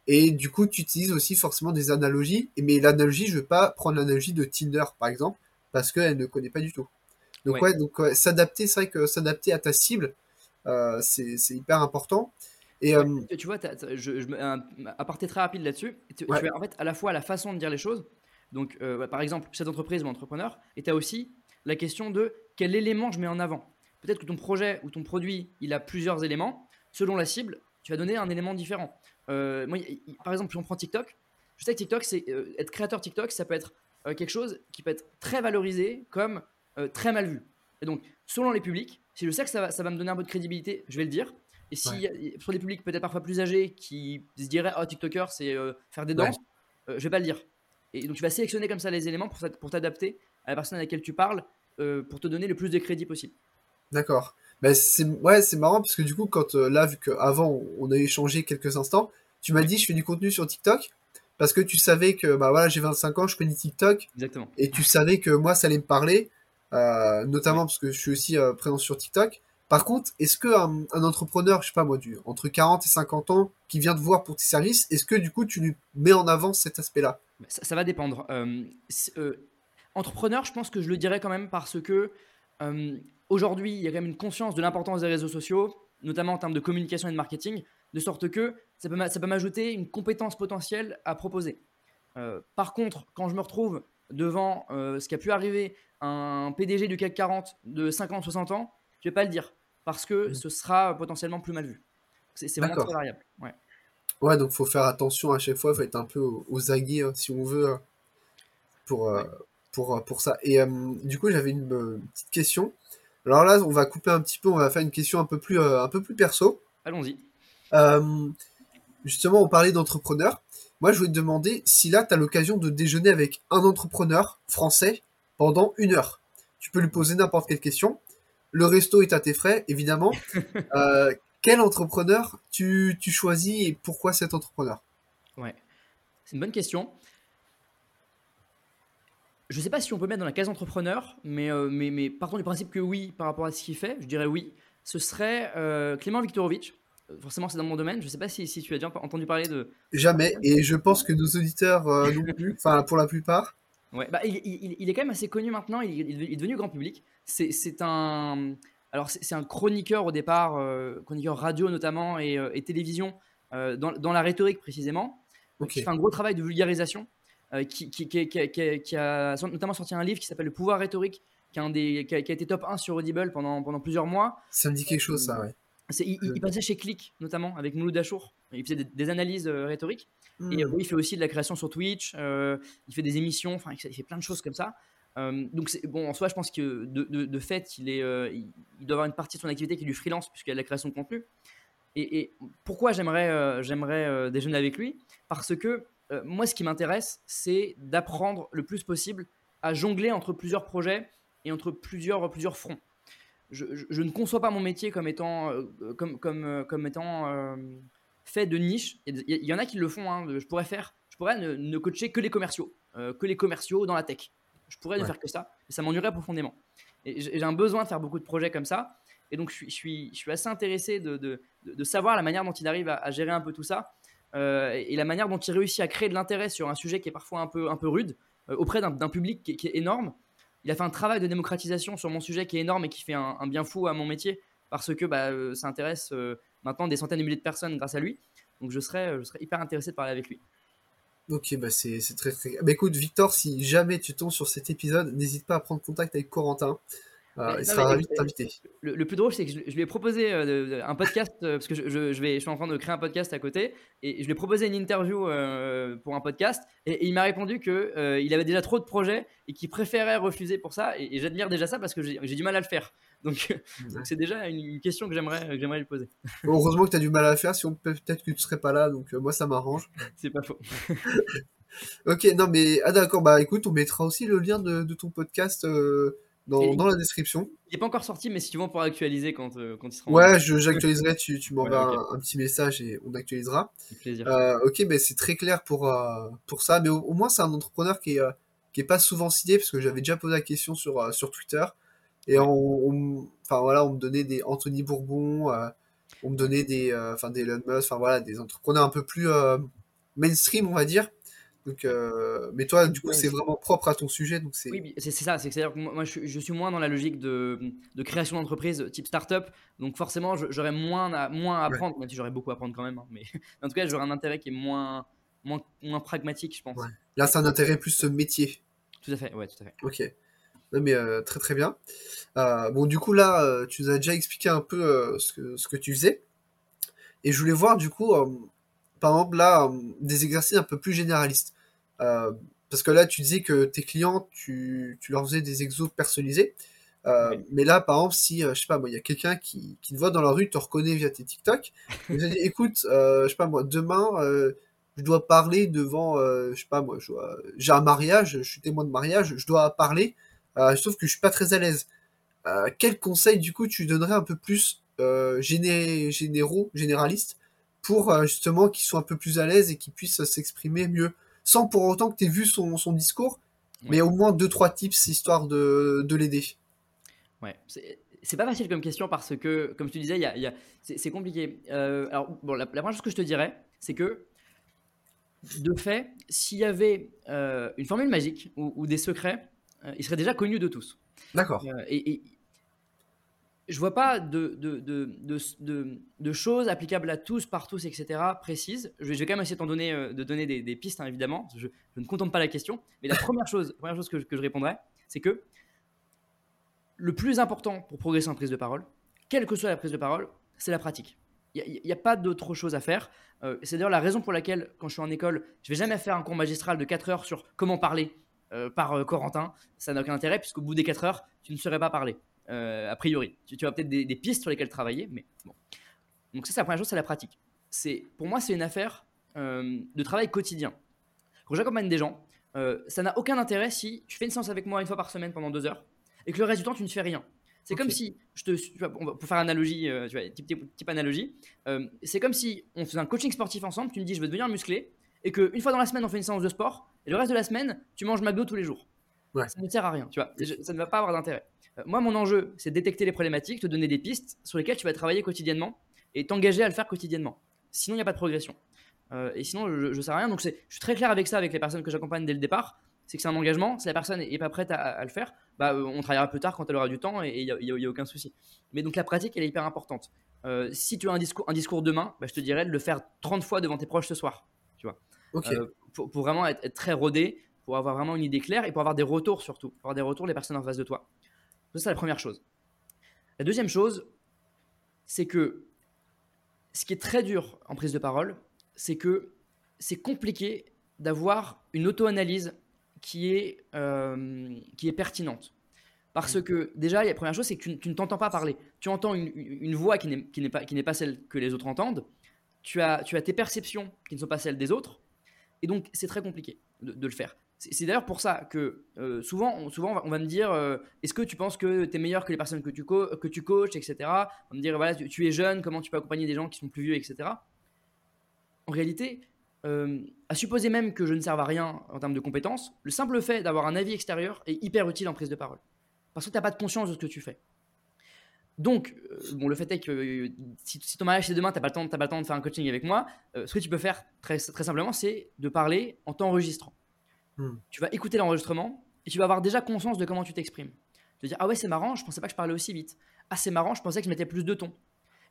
et du coup, tu utilises aussi forcément des analogies. Mais l'analogie, je veux pas prendre l'analogie de Tinder, par exemple, parce qu'elle ne connaît pas du tout. Donc ouais, donc s'adapter, c'est vrai que s'adapter à ta cible, euh, c'est hyper important. Et euh, tu vois, je, je, un, partir très rapide là-dessus. Tu, as en fait à la fois la façon de dire les choses. Donc, euh, par exemple, cette entreprise ou entrepreneur, et tu as aussi la question de quel élément je mets en avant. Peut-être que ton projet ou ton produit, il a plusieurs éléments. Selon la cible, tu vas donner un élément différent. moi, par exemple, si on prend TikTok, je sais que TikTok, c'est être créateur TikTok, ça peut être quelque chose qui peut être très valorisé comme euh, très mal vu. Et donc, selon les publics, si je sais que ça va, ça va me donner un peu de crédibilité, je vais le dire. Et si sur les publics peut-être parfois plus âgés qui se diraient oh TikToker c'est euh, faire des danses, euh, je vais pas le dire. Et donc tu vas sélectionner comme ça les éléments pour, pour t'adapter à la personne à laquelle tu parles pour te donner le plus de crédit possible. D'accord. mais c'est ouais c'est marrant parce que du coup quand là vu qu'avant on a échangé quelques instants, tu m'as dit je fais du contenu sur TikTok parce que tu savais que bah voilà j'ai 25 ans je connais TikTok Exactement. et tu savais que moi ça allait me parler euh, notamment parce que je suis aussi euh, présent sur TikTok. Par contre, est-ce que un, entrepreneur, je sais pas moi, du, entre 40 et 50 ans, qui vient te voir pour tes services, est-ce que du coup tu lui mets en avant cet aspect-là? Ça, va dépendre. Euh, entrepreneur, je pense que je le dirais quand même parce que aujourd'hui, il y a quand même une conscience de l'importance des réseaux sociaux, notamment en termes de communication et de marketing, de sorte que ça peut m'ajouter une compétence potentielle à proposer. par contre, quand je me retrouve devant ce qui a pu arriver un PDG du CAC 40 de 50-60 ans, je vais pas le dire parce que mmh. ce sera potentiellement plus mal vu. C'est vraiment très variable. Ouais. ouais, donc faut faire attention à chaque fois, faut être un peu aux, aguets hein, si on veut hein, pour, euh, pour, euh, pour ça. Et euh, du coup, j'avais une petite question. Alors là, on va couper un petit peu, on va faire une question un peu plus, un peu plus perso. Allons-y. justement, on parlait d'entrepreneurs. Moi, je voulais te demander si là, tu as l'occasion de déjeuner avec un entrepreneur français pendant une heure. Tu peux lui poser n'importe quelle question. Le resto est à tes frais, évidemment. Euh, quel entrepreneur tu, choisis et pourquoi cet entrepreneur? Ouais, c'est une bonne question. Je ne sais pas si on peut mettre dans la case entrepreneur, mais, euh, mais, mais partons du principe que oui, par rapport à ce qu'il fait, je dirais oui. Ce serait euh, Clément Viktorovitch. Forcément, c'est dans mon domaine. Je ne sais pas si, si, tu as déjà entendu parler de. Jamais. Et je pense que nos auditeurs non plus, enfin pour la plupart. Ouais, bah, il, il, est quand même assez connu maintenant. Il, il est devenu grand public. C'est un alors c'est un chroniqueur au départ, euh, chroniqueur radio notamment et, euh, télévision euh, dans, la rhétorique précisément, qui fait un gros travail de vulgarisation, qui, qui, a notamment sorti un livre qui s'appelle Le pouvoir rhétorique, qui a, des, qui, a, été top 1 sur Audible pendant, pendant plusieurs mois. Ça me dit quelque chose ça, ouais. Il, passait chez Click notamment avec Mouloud Achour. Il faisait des, analyses rhétoriques. Et hmm. il fait aussi de la création sur Twitch. il fait des émissions. Enfin, il fait plein de choses comme ça. Euh, donc bon, en soi, je pense que de, fait, il, est, euh, il, doit avoir une partie de son activité qui est du freelance puisqu'il y a de la création de contenu. Et, pourquoi j'aimerais euh, j'aimerais déjeuner avec lui? Parce que moi, ce qui m'intéresse, c'est d'apprendre le plus possible à jongler entre plusieurs projets et entre plusieurs, plusieurs fronts. Je, ne conçois pas mon métier comme étant, comme, comme, comme étant fait de niche. Il y, en a qui le font. Hein. Je pourrais faire, je pourrais ne, ne coacher que les commerciaux, que les commerciaux dans la tech. Je pourrais ne faire que ça, mais ça m'ennuierait profondément. Et j'ai un besoin de faire beaucoup de projets comme ça. Et donc, je suis, je suis, je suis assez intéressé de, de, de, savoir la manière dont il arrive à, gérer un peu tout ça euh, et la manière dont il réussit à créer de l'intérêt sur un sujet qui est parfois un peu, un peu rude euh, auprès d'un public qui, est énorme. Il a fait un travail de démocratisation sur mon sujet qui est énorme et qui fait un, bien fou à mon métier parce que bah, euh, ça intéresse maintenant des centaines de milliers de personnes grâce à lui. Donc, je serais, je serais hyper intéressé de parler avec lui. Ok, bah c'est très très. Bah écoute, Victor, si jamais tu tombes sur cet épisode, n'hésite pas à prendre contact avec Corentin. Euh, il sera ravi de t'inviter. Le, plus drôle, c'est que je, lui ai proposé euh, un podcast, euh, parce que je, je, vais, je suis en train de créer un podcast à côté, et je lui ai proposé une interview pour un podcast, et, il m'a répondu qu'il il avait déjà trop de projets et qu'il préférait refuser pour ça, et, j'admire déjà ça parce que j'ai du mal à le faire. Donc c'est déjà une, question que j'aimerais lui poser. Heureusement que tu as du mal à faire, si on peut-être que tu serais pas là, donc moi ça m'arrange. c'est pas faux. ok, non mais ah d'accord, bah écoute, on mettra aussi le lien de, de ton podcast dans, la description. Il n'est pas encore sorti, mais si tu veux, on pourra actualiser quand, euh, quand il sera. Ouais, j'actualiserai, tu, tu m'enverras un, petit message et on actualisera. plaisir. Euh, ok, mais c'est très clair pour, euh, pour ça, mais au, moins c'est un entrepreneur qui est, qui est pas souvent cité, parce que j'avais déjà posé la question sur, sur Twitter, et on, enfin voilà, on me donnait des Anthony Bourbon, on me donnait des, enfin des Elon Musk, enfin voilà, des entrepreneurs un peu plus mainstream, on va dire. Donc, euh, mais toi, du coup, c'est vraiment propre à ton sujet. Donc c'est... Oui, c'est, ça. C'est, que moi, je, suis moins dans la logique de, de création d'entreprise type startup. Donc, forcément, j'aurais moins à, moins à apprendre, même si j'aurais beaucoup à apprendre quand même. Hein, mais en tout cas, j'aurais un intérêt qui est moins, moins, moins pragmatique, je pense. Là, c'est un intérêt plus ce métier. Tout à fait, ouais, tout à fait. Ok. Non, mais euh, très très bien. Euh, bon, du coup, là, tu nous as déjà expliqué un peu ce, que, ce que tu faisais. Et je voulais voir, du coup, par exemple, là, des exercices un peu plus généralistes. Euh, parce que là, tu disais que tes clients, tu, tu leur faisais des exos personnalisés. Euh, Mais là, par exemple, si, euh, je sais pas, moi, il y a quelqu'un qui, qui te voit dans la rue, te reconnaît via tes TikTok, et dit, écoute, euh, je sais pas, moi, demain, euh, je dois parler devant, je sais pas, moi, j'ai un mariage, je suis témoin de mariage, je dois parler, sauf que je suis pas très à l'aise. quel conseil, du coup, tu donnerais un peu plus géné généraux, généralistes, pour justement qu'ils soient un peu plus à l'aise et qu'ils puissent s'exprimer mieux? Sans pour autant que tu aies vu son, son discours, mais au moins deux trois tips histoire de, de l'aider. Ouais, c'est pas facile comme question parce que, comme tu disais, y a, y a, c'est compliqué. Euh, alors, bon, la, première chose que je te dirais, c'est que, de fait, s'il y avait euh, une formule magique ou, des secrets, euh, ils seraient déjà connus de tous. D'accord. et, je vois pas de, de, de, de, choses applicables à tous, par tous, etc. précises. Je vais, quand même essayer de, donner, euh, de donner des, pistes, hein, évidemment. Je, ne contemple pas la question. Mais la première chose, première chose que, je répondrai, c'est que le plus important pour progresser en prise de parole, quelle que soit la prise de parole, c'est la pratique. Il n'y a, pas d'autre chose à faire. Euh, c'est d'ailleurs la raison pour laquelle, quand je suis en école, je vais jamais faire un cours magistral de 4 heures sur comment parler euh, par Corentin. Ça n'a aucun intérêt, puisqu'au bout des 4 heures, tu ne saurais pas parler. a priori. Tu, as peut-être des, des, pistes sur lesquelles travailler, mais bon. Donc ça, c'est la première chose, c'est la pratique. C'est, pour moi, c'est une affaire de travail quotidien. Quand j'accompagne des gens, ça n'a aucun intérêt si tu fais une séance avec moi une fois par semaine pendant deux heures et que le reste du temps, tu ne fais rien. C'est comme si, je te, pour faire analogie, euh, tu vois, type, analogie, euh, c'est comme si on faisait un coaching sportif ensemble, tu me dis je veux devenir musclé, et qu'une fois dans la semaine on fait une séance de sport, et le reste de la semaine tu manges McDo tous les jours. Ça ne sert à rien, tu vois, ça ne va pas avoir d'intérêt. Euh, moi mon enjeu c'est de détecter les problématiques, te donner des pistes sur lesquelles tu vas travailler quotidiennement, et t'engager à le faire quotidiennement. Sinon il n'y a pas de progression. et sinon je ne sers à rien, donc je suis très clair avec ça avec les personnes que j'accompagne dès le départ c'est que c'est un engagement. Si la personne n'est pas prête à, le faire, bah, euh, on travaillera plus tard quand elle aura du temps et il n'y a, aucun souci. Mais donc la pratique, elle est hyper importante. Euh, si tu as un discours, un discours demain, bah, je te dirais de le faire 30 fois devant tes proches ce soir. Tu vois. Euh, pour, vraiment être, très rodé, pour avoir vraiment une idée claire et pour avoir des retours surtout. Pour avoir des retours des personnes en face de toi. Ça, c'est la première chose. La deuxième chose, c'est que ce qui est très dur en prise de parole, c'est que c'est compliqué d'avoir une auto-analyse qui est, euh, qui est pertinente. Parce mm. que déjà, la première chose, c'est que tu, ne t'entends pas parler. Tu entends une, voix qui n'est, pas, pas celle que les autres entendent. Tu as, tu as tes perceptions qui ne sont pas celles des autres. Et donc, c'est très compliqué de, le faire. C'est, d'ailleurs pour ça que euh, souvent, on, souvent, on va, me dire euh, est-ce que tu penses que tu es meilleur que les personnes que tu, que tu coaches, etc. On va me dire voilà, tu, es jeune, comment tu peux accompagner des gens qui sont plus vieux, etc. En réalité, euh, à supposer même que je ne serve à rien en termes de compétences, le simple fait d'avoir un avis extérieur est hyper utile en prise de parole. Parce que tu n'as pas de conscience de ce que tu fais. Donc, euh, bon, le fait est que euh, si, ton mariage c'est demain, tu n'as pas, pas, le temps de faire un coaching avec moi, ce que tu peux faire très, très simplement, c'est de parler en t'enregistrant. Hmm. Tu vas écouter l'enregistrement et tu vas avoir déjà conscience de comment tu t'exprimes. Tu vas dire Ah ouais, c'est marrant, je pensais pas que je parlais aussi vite. Ah, c'est marrant, je pensais que je mettais plus de ton.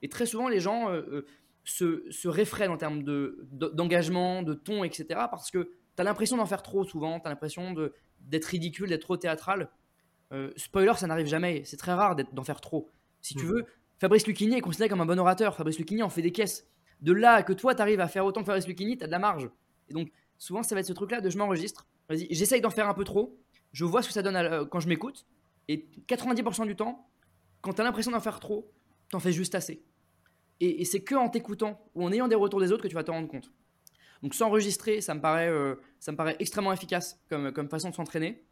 Et très souvent, les gens se, se réfrène en termes d'engagement, de, ton, etc. Parce que tu as l'impression d'en faire trop souvent, tu as l'impression d'être ridicule, d'être trop théâtral. Euh, spoiler, ça n'arrive jamais. C'est très rare d'en faire trop. Si tu mm. veux, Fabrice Lucchini est considéré comme un bon orateur. Fabrice Lucchini en fait des caisses. De là que toi, tu arrives à faire autant que Fabrice Lucchini, tu as de la marge. Et donc, souvent, ça va être ce truc-là de je m'enregistre. Vas-y, j'essaye d'en faire un peu trop. Je vois ce que ça donne euh, quand je m'écoute. Et 90% du temps, quand tu as l'impression d'en faire trop, t'en fais juste assez. Et, c'est que en t'écoutant ou en ayant des retours des autres que tu vas te rendre compte. Donc s'enregistrer, ça me paraît, euh, ça me paraît extrêmement efficace comme, comme façon de s'entraîner.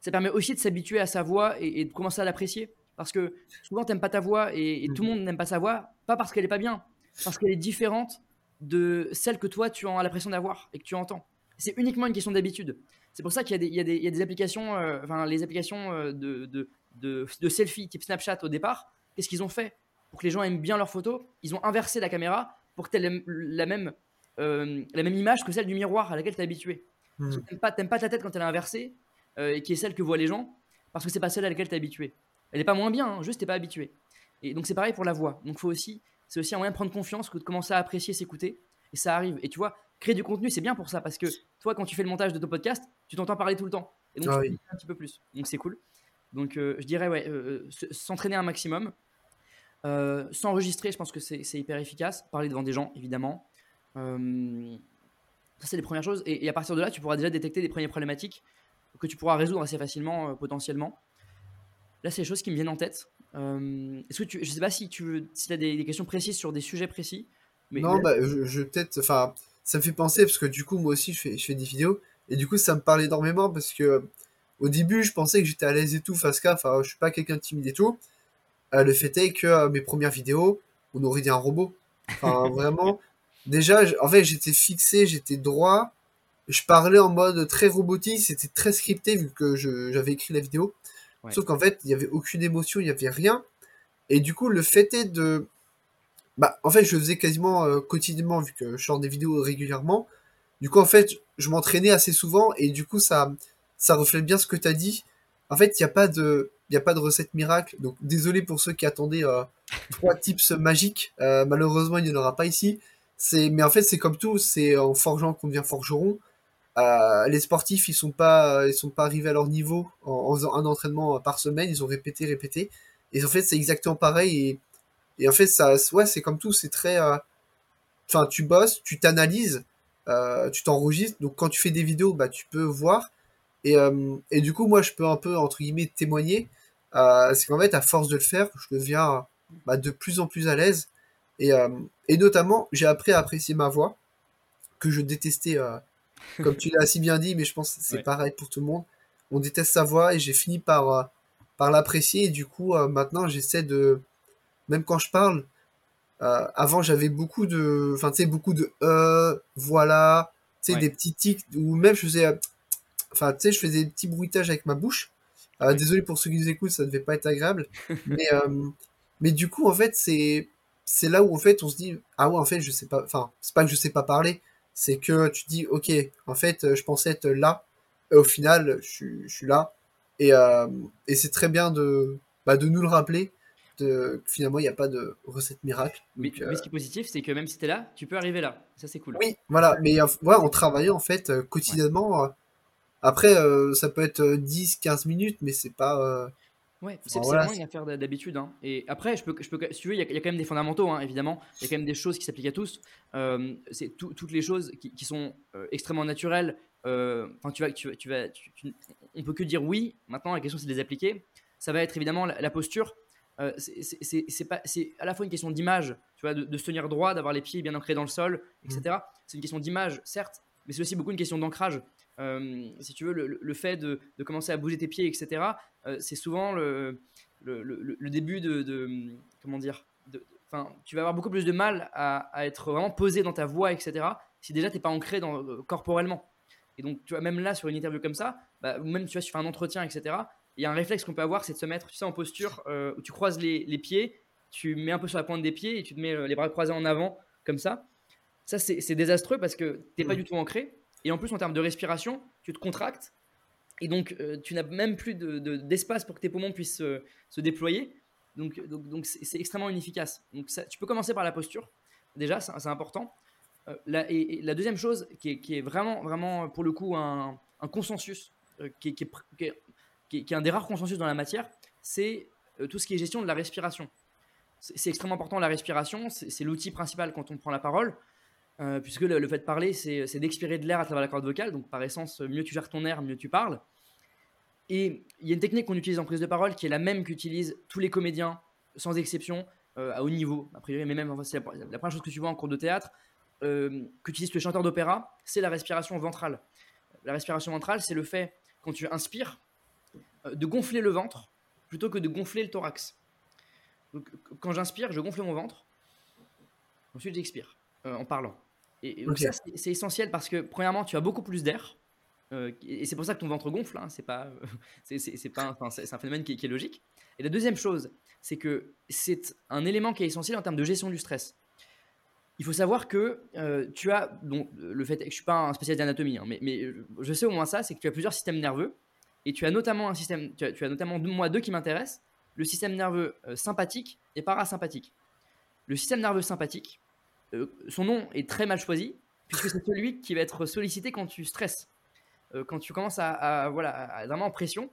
Ça permet aussi de s'habituer à sa voix et, de commencer à l'apprécier. Parce que souvent, tu n'aimes pas ta voix et, tout le monde n'aime pas sa voix, pas parce qu'elle n'est pas bien, parce qu'elle est différente de celle que toi, tu as l'impression d'avoir et que tu entends. C'est uniquement une question d'habitude. C'est pour ça qu'il y, y, y, a des applications, euh, enfin les applications euh, de, de, de, de selfie type Snapchat au départ, qu'est-ce qu'ils ont fait pour que les gens aiment bien leurs photos, ils ont inversé la caméra pour que tu aies la même, euh, la même image que celle du miroir à laquelle tu es habitué. Tu n'aimes pas, pas, ta tête quand elle est inversée, euh, et qui est celle que voient les gens, parce que c'est pas celle à laquelle tu es habitué. Elle n'est pas moins bien, hein, juste tu pas habitué. Et donc c'est pareil pour la voix. Donc faut aussi, c'est aussi un moyen de prendre confiance que de commencer à apprécier, s'écouter. Et ça arrive. Et tu vois, créer du contenu, c'est bien pour ça, parce que toi, quand tu fais le montage de ton podcast, tu t'entends parler tout le temps. Et donc ah tu un petit peu plus. Donc c'est cool. Donc euh, je dirais, ouais, s'entraîner un maximum. Euh, s'enregistrer, je pense que c'est hyper efficace. Parler devant des gens, évidemment. Euh, ça, c'est les premières choses. Et, à partir de là, tu pourras déjà détecter des premières problématiques que tu pourras résoudre assez facilement, euh, potentiellement. Là, c'est les choses qui me viennent en tête. Est-ce que tu, je sais pas si tu veux, si as des, questions précises sur des sujets précis. Mais non, bah, je, peut-être, enfin, ça me fait penser parce que du coup, moi aussi, je fais, je fais des vidéos et du coup, ça me parle énormément parce que au début, je pensais que j'étais à l'aise et tout face à, enfin, je suis pas quelqu'un de timide et tout. Euh, le fait est que euh, mes premières vidéos, on aurait dit un robot. Enfin, vraiment. Déjà, en fait, j'étais fixé, j'étais droit. Je parlais en mode très robotique, c'était très scripté vu que j'avais écrit la vidéo. Sauf qu'en fait, il n'y avait aucune émotion, il n'y avait rien. Et du coup, le fait est de. Bah, en fait, je faisais quasiment euh, quotidiennement vu que je sors des vidéos régulièrement. Du coup, en fait, je m'entraînais assez souvent et du coup, ça, ça reflète bien ce que tu as dit. En fait, il n'y a pas de il n'y a pas de recette miracle. Donc désolé pour ceux qui attendaient euh, trois tips magiques. Euh, malheureusement, il n'y en aura pas ici. C'est, mais en fait, c'est comme tout. C'est en forgeant qu'on devient forgeron. Euh, les sportifs, ils sont pas, ils sont pas arrivés à leur niveau en, faisant un entraînement par semaine. Ils ont répété, répété. Et en fait, c'est exactement pareil. Et, en fait, ça, ouais, c'est comme tout. C'est très, enfin, tu bosses, tu t'analyses, tu t'enregistres. Donc quand tu fais des vidéos, bah, tu peux voir. Et, et du coup, moi, je peux un peu entre guillemets témoigner euh, c'est qu'en fait, à force de le faire, je deviens bah, de plus en plus à l'aise. Et, euh, et notamment, j'ai appris à apprécier ma voix, que je détestais, euh, comme tu l'as si bien dit, mais je pense que c'est Ouais. pareil pour tout le monde. On déteste sa voix et j'ai fini par, euh, par l'apprécier. Et du coup, euh, maintenant, j'essaie de, même quand je parle, euh, avant, j'avais beaucoup de, enfin, tu sais, beaucoup de euh, voilà, tu sais, Ouais. des petits tics, ou même je faisais, enfin, tu sais, je faisais des petits bruitages avec ma bouche. Euh, désolé pour ceux qui nous écoutent, ça devait pas être agréable. Mais, mais du coup, en fait, c'est, c'est là où, en fait, on se dit, ah ouais, en fait, je sais pas, enfin, c'est pas que je sais pas parler, c'est que tu dis, ok, en fait, euh, je pensais être là, et au final, je, suis- je suis là. Et, euh, et c'est très bien de, bah, de nous le rappeler, de, que finalement, il n'y a pas de recette miracle. Mais, Donc, euh, mais ce qui est positif, c'est que même si tu es là, tu peux arriver là. Ça, c'est cool. oui, voilà, mais ouais, en travaillant, en fait, quotidiennement, après, euh, ça peut être euh, 10, 15 minutes, mais c'est pas, euh, Ouais, c'est c'est voilà, vraiment une affaire d'habitude. hein. Et après, je peux, je peux, si tu veux, il y, a il y a quand même des fondamentaux, hein, évidemment. Il y a quand même des choses qui s'appliquent à tous. Euh, c'est tout- toutes les choses qui, qui sont euh, extrêmement naturelles. euh, Enfin, tu vas, tu, vas- tu vas, tu- tu- on peut que dire oui. Maintenant, la question c'est de les appliquer. Ça va être évidemment la, la posture. Euh, c'est c'est- pas- à la fois une question d'image, tu vois, de, de se tenir droit, d'avoir les pieds bien ancrés dans le sol, etc. C'est une question d'image, certes, mais c'est aussi beaucoup une question d'ancrage. Euh, si tu veux, le, fait de, de commencer à bouger tes pieds, etc., euh, c'est souvent le, le, le- le début de, de- comment dire enfin, tu vas avoir beaucoup plus de mal à, à être vraiment posé dans ta voix, etc. Si déjà t'es pas ancré dans, euh, corporellement. Et donc, tu vois, même là, sur une interview comme ça, bah, ou même tu vois, sur un entretien, etc. Il y a un réflexe qu'on peut avoir, c'est de se mettre, tu sais, en posture euh, où tu croises les, les pieds, tu mets un peu sur la pointe des pieds et tu te mets les bras croisés en avant, comme ça. Ça, c'est désastreux parce que t'es pas Mm. du tout ancré. Et en plus, en termes de respiration, tu te contractes et donc, euh, tu n'as même plus de- de- d'espace pour que tes poumons puissent se, déployer. Donc, c'est extrêmement inefficace. Donc, tu peux commencer par la posture. Déjà, c'est important. Euh, la, et, la deuxième chose, qui est, vraiment, vraiment, pour le coup, un, consensus, qui, est, un des rares consensus dans la matière, c'est euh, tout ce qui est gestion de la respiration. C'est extrêmement important, la respiration. C'est l'outil principal quand on prend la parole. Euh, puisque le, fait de parler, c'est d'expirer de l'air à travers la corde vocale. Donc, par essence, mieux tu gères ton air, mieux tu parles. Et il y a une technique qu'on utilise en prise de parole qui est la même qu'utilisent tous les comédiens, sans exception, euh, à haut niveau, a priori, mais même enfin, c'est la, la première chose que tu vois en cours de théâtre, euh, qu'utilisent tous les chanteurs d'opéra, c'est la respiration ventrale. La respiration ventrale, c'est le fait, quand tu inspires, euh, de gonfler le ventre plutôt que de gonfler le thorax. Donc, quand j'inspire, je gonfle mon ventre, ensuite j'expire en parlant. Et, ça, c'est essentiel parce que, premièrement, tu as beaucoup plus d'air. euh, et c'est pour ça que ton ventre gonfle. hein, c'est pas, c'est pas, c'est c'est un phénomène qui, est- qui est logique. Et la deuxième chose, c'est que c'est un élément qui est essentiel en termes de gestion du stress. Il faut savoir que euh, tu as, donc le fait, je suis pas un spécialiste d'anatomie, hein, mais, mais je sais au moins ça, c'est que tu as plusieurs systèmes nerveux et tu as notamment un système, tu as, tu as notamment deux- moi deux qui m'intéressent, le système nerveux euh, sympathique et parasympathique. Le système nerveux sympathique, son nom est très mal choisi puisque c'est celui qui va être sollicité quand tu stresses, euh, quand tu commences à, voilà, à vraiment en pression.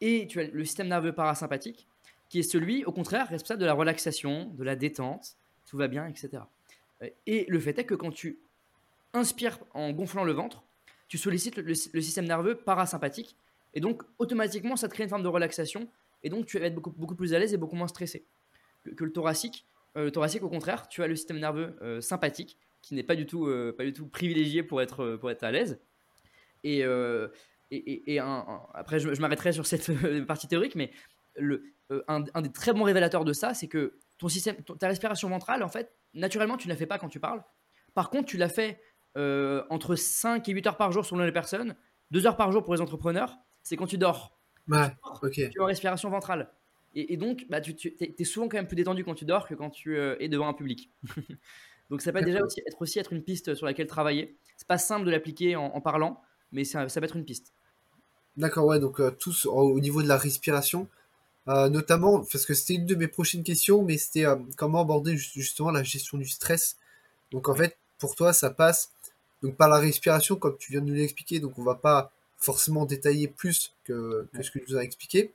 Et tu as le système nerveux parasympathique qui est celui, au contraire, responsable de la relaxation, de la détente, tout va bien, etc. Euh, Et le fait est que quand tu inspires en gonflant le ventre, tu sollicites le, système nerveux parasympathique et donc automatiquement ça te crée une forme de relaxation et donc tu vas être beaucoup, beaucoup plus à l'aise et beaucoup moins stressé que le thoracique. Euh, le thoracique, au contraire, tu as le système nerveux euh, sympathique qui n'est pas du tout, euh, pas du tout privilégié pour être, pour être à l'aise. Et, et, et- et un- un- après, je, je m'arrêterai sur cette partie théorique, mais le, un, un des très bons révélateurs de ça, c'est que ton système, ton- ta respiration ventrale, en fait, naturellement, tu ne la fais pas quand tu parles. Par contre, tu la fais euh, entre 5 et 8 heures par jour selon les personnes, 2 heures par jour pour les entrepreneurs, c'est quand tu dors. Ouais, ok. Tu es en respiration ventrale. Et, et donc, bah, tu, tu es, souvent quand même plus détendu quand tu dors que quand tu euh, es devant un public. donc, ça peut déjà aussi être, aussi être une piste sur laquelle travailler. C'est pas simple de l'appliquer en, en parlant, mais ça, ça peut être une piste. D'accord, ouais, donc euh, tous au au niveau de la respiration, euh, notamment, parce que c'était une de mes prochaines questions, mais c'était comment aborder ju- justement la gestion du stress. Donc en fait, pour toi, ça passe donc par la respiration, comme tu viens de nous l'expliquer, donc on va pas forcément détailler plus que, que ce que tu nous as expliqué.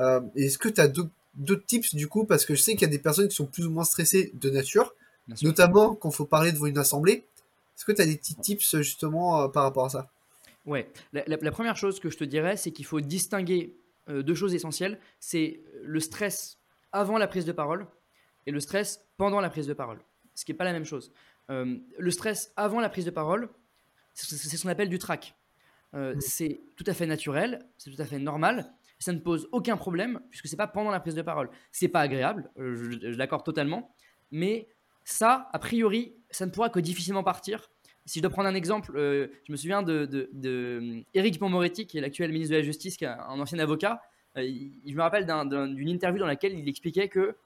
Euh, Est-ce que tu as d'autres tips du coup, parce que je sais qu'il y a des personnes qui sont plus ou moins stressées de nature, notamment quand il faut parler devant une assemblée. Est-ce que tu as des petits tips justement euh, par rapport à ça? Ouais, la, la- la première chose que je te dirais, c'est qu'il faut distinguer deux choses essentielles. C'est le stress avant la prise de parole et le stress pendant la prise de parole. Ce qui n'est pas la même chose. le stress avant la prise de parole, c'est ce qu'on appelle du trac. Mmh. C'est tout à fait naturel, c'est tout à fait normal. Ça ne pose aucun problème puisque c'est pas pendant la prise de parole. C'est pas agréable, je, je l'accorde totalement, mais ça, a priori, ça ne pourra que difficilement partir. Si je dois prendre un exemple, euh, je me souviens de, de, euh, moretti qui est l'actuel ministre de la Justice, qui est un ancien avocat. Euh, je me rappelle d'une interview dans laquelle il expliquait que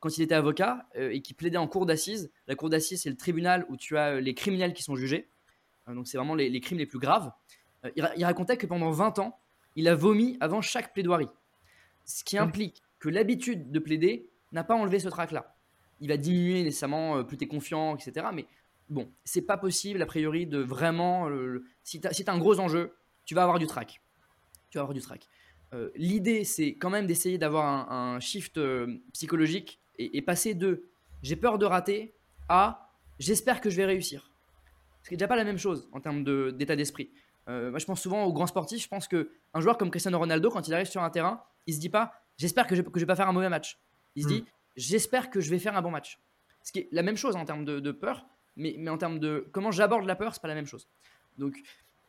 quand il était avocat et qu'il plaidait en cour d'assises, la cour d'assises, c'est le tribunal où tu as les criminels qui sont jugés. donc, c'est vraiment les, crimes les plus graves. Il, racontait que pendant 20 ans, il a vomi avant chaque plaidoirie. Ce qui implique que l'habitude de plaider n'a pas enlevé ce trac-là il va diminuer nécessairement, euh, plus tu es confiant, etc. Mais bon, c'est pas possible, a priori, de vraiment. Euh, si tu as, un gros enjeu, tu vas avoir du track. Tu vas avoir du track. Euh, l'idée, c'est quand même d'essayer d'avoir un, shift psychologique et, passer de j'ai peur de rater à j'espère que je vais réussir. Ce qui n'est déjà pas la même chose en termes d'état d'esprit. Moi, je pense souvent aux grands sportifs. Je pense qu'un joueur comme Cristiano Ronaldo, quand il arrive sur un terrain, il se dit pas j'espère que je ne vais pas faire un mauvais match. Il se hmm. dit j'espère que je vais faire un bon match. Ce qui est la même chose en termes de, peur, mais, mais, en termes de comment j'aborde la peur, c'est pas la même chose. Donc,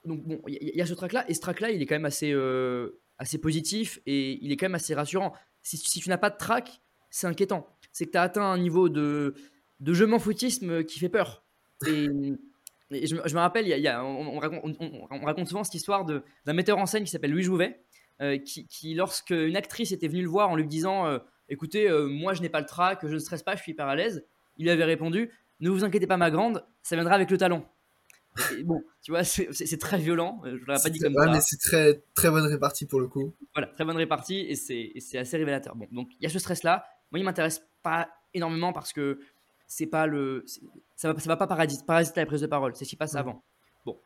donc bon, il y, a ce track là, et ce track là, il est quand même assez, euh, assez positif et il est quand même assez rassurant. Si, si tu n'as pas de track, c'est inquiétant. C'est que tu as atteint un niveau de, de je m'en foutisme qui fait peur. Et, je, me rappelle, y a, on, raconte, on, raconte, souvent cette histoire d'un metteur en scène qui s'appelle Louis Jouvet, euh, qui, qui, lorsque une actrice était venue le voir en lui disant euh, écoutez, euh, moi je n'ai pas le trac, je ne stresse pas, je suis hyper à l'aise. Il lui avait répondu, ne vous inquiétez pas ma grande, ça viendra avec le talon. bon, tu vois, c'est très violent. Je l'aurais pas dit comme ça. mais c'est très très bonne répartie pour le coup. Voilà, très bonne répartie et c'est assez révélateur. Bon, donc il y a ce stress là. Moi, il m'intéresse pas énormément parce que c'est pas le, ça va, ça va pas parasiter, parasiter la prise de parole. C'est ce qui passe avant. Bon,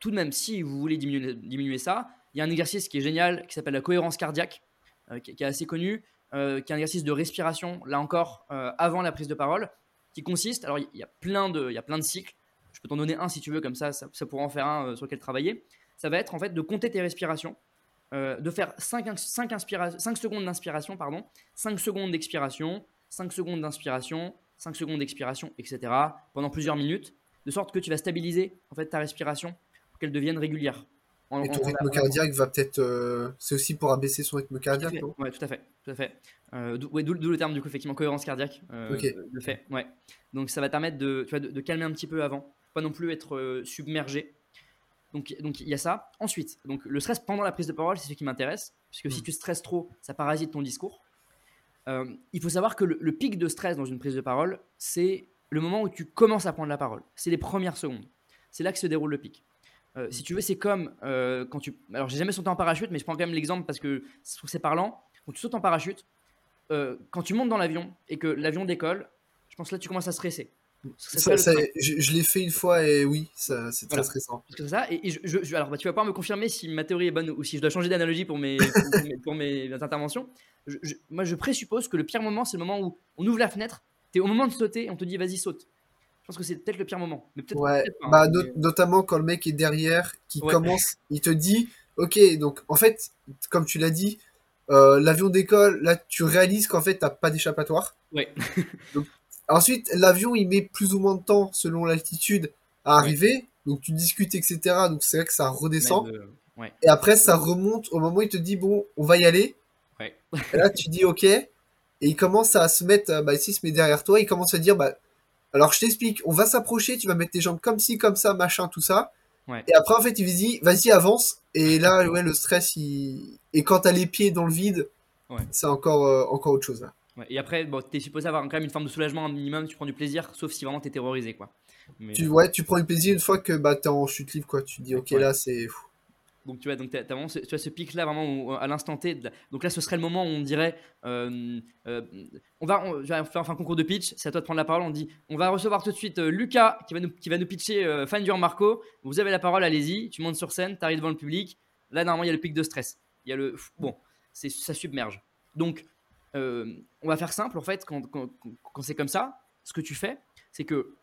tout de même, si vous voulez diminuer, diminuer ça, il y a un exercice qui est génial qui s'appelle la cohérence cardiaque, euh, qui, qui, est assez connu. Euh, qui est un exercice de respiration, là encore, euh, avant la prise de parole, qui consiste, alors il y, a plein de, il y a plein de cycles, je peux t'en donner un si tu veux, comme ça, ça, pourra en faire un sur lequel travailler. Ça va être en fait de compter tes respirations, de faire 5, 5, 5 secondes d'inspiration, pardon, 5 secondes d'expiration, 5 secondes d'inspiration, 5 secondes d'expiration, etc. pendant plusieurs minutes, de sorte que tu vas stabiliser en fait ta respiration pour qu'elle devienne régulière et ton rythme cardiaque va peut-être. Euh, c'est aussi pour abaisser son rythme cardiaque, non? Ouais, tout à fait. Tout à fait. Euh, d'où le terme, du coup, effectivement, cohérence cardiaque. Euh, Le fait, ouais. Donc, ça va permettre de, tu vois, de, calmer un petit peu avant, pas non plus être submergé. Donc, donc, il y a ça. Ensuite, donc, le stress pendant la prise de parole, c'est ce qui m'intéresse, puisque si mm. tu stresses trop, ça parasite ton discours. Il faut savoir que le, le pic de stress dans une prise de parole, c'est le moment où tu commences à prendre la parole. C'est les premières secondes. C'est là que se déroule le pic. Euh, si tu veux, c'est comme euh, quand tu. Alors, j'ai jamais sauté en parachute, mais je prends quand même l'exemple parce que je trouve c'est parlant. Quand tu sautes en parachute, euh, quand tu montes dans l'avion et que l'avion décolle, je pense que là, tu commences à stresser. Ça, ça, je, l'ai fait une fois et oui, c'est très stressant. Que ça, et, je, alors bah, tu vas pas me confirmer si ma théorie est bonne ou si je dois changer d'analogie pour mes, pour, mes, interventions. Moi, je présuppose que le pire moment, c'est le moment où on ouvre la fenêtre, tu es au moment de sauter, on te dit vas-y, saute. Je pense que c'est peut-être le pire moment. Mais ouais, bah, hein, notamment quand le mec est derrière, qui commence, il te dit, ok, donc en fait, comme tu l'as dit, euh, l'avion décolle, là tu réalises qu'en fait t'as pas d'échappatoire. Ouais. ensuite, l'avion il met plus ou moins de temps selon l'altitude à arriver, donc tu discutes, etc. Donc c'est vrai que ça redescend. Et après ça remonte au moment où il te dit, bon, on va y aller. Et là tu dis, ok. Et il commence à se mettre, euh, bah, ici il se met derrière toi, il commence à dire, bah, alors je t'explique, on va s'approcher, tu vas mettre tes jambes comme ci, comme ça, machin, tout ça. Et après, en fait, il dit, vas-y, avance. Et là, ouais, le stress, il... Et quand t'as les pieds dans le vide, c'est encore, euh, encore autre chose. Là. Et après, bon, t'es supposé avoir quand même une forme de soulagement un minimum, tu prends du plaisir, sauf si vraiment t'es terrorisé, quoi. Tu, ouais, tu prends du plaisir une fois que bah, t'es en chute libre, quoi. Tu te dis, ok, là, c'est... Donc tu vois, donc vraiment ce, tu as ce pic là vraiment à l'instant T. Donc là, ce serait le moment où on dirait, euh, euh, on va, faire un concours de pitch. C'est à toi de prendre la parole. On dit, on va recevoir tout de suite euh, Lucas qui va nous, pitcher Fan du Marco. Vous avez la parole, allez-y. Tu montes sur scène, tu arrives devant le public. Là, normalement, il y a le pic de stress. Il y a le, bon, c'est ça submerge. Donc, on va faire simple en fait quand c'est comme ça. Ce que tu fais, c'est que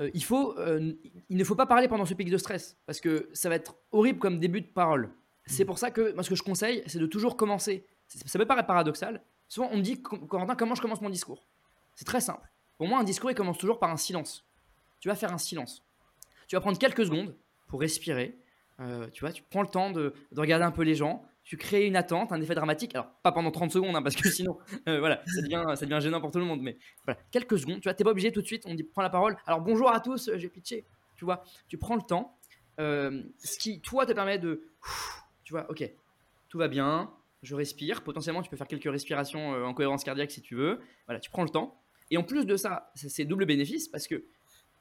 euh, il, faut, euh, il ne faut pas parler pendant ce pic de stress parce que ça va être horrible comme début de parole. C'est pour ça que moi, ce que je conseille, c'est de toujours commencer. Ça peut paraître paradoxal. Souvent, on me dit, Corentin, comment je commence mon discours? C'est très simple. Pour moi, un discours, il commence toujours par un silence. Tu vas faire un silence. Tu vas prendre quelques secondes pour respirer. Euh, tu vois, tu prends le temps de, regarder un peu les gens. Tu crées une attente, un effet dramatique. Alors, pas pendant 30 secondes, hein, parce que sinon, euh, voilà, ça devient, ça devient gênant pour tout le monde. Mais quelques secondes. Tu vois, t'es pas obligé tout de suite. On dit, prends la parole. Alors, bonjour à tous, j'ai pitché. Tu vois, tu prends le temps. Euh, ce qui, toi, te permet de tu vois, ok, tout va bien, je respire. Potentiellement, tu peux faire quelques respirations euh, en cohérence cardiaque si tu veux. Voilà, tu prends le temps. Et en plus de ça, c'est double bénéfice parce que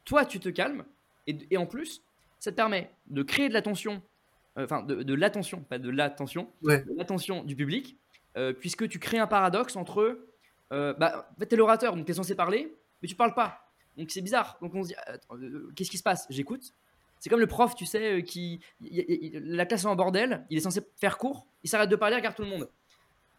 toi, tu te calmes et, en plus, ça te permet de créer de l'attention, euh, enfin de, l'attention, pas de l'attention, l'attention du public, euh, puisque tu crées un paradoxe entre, bah, en fait, t'es l'orateur, donc t'es censé parler, mais tu parles pas. Donc c'est bizarre. Donc on se dit, qu'est-ce qui se passe? J'écoute. C'est comme le prof, tu sais, euh, qui. la classe est en bordel, il est censé faire cours, il s'arrête de parler, regarde tout le monde.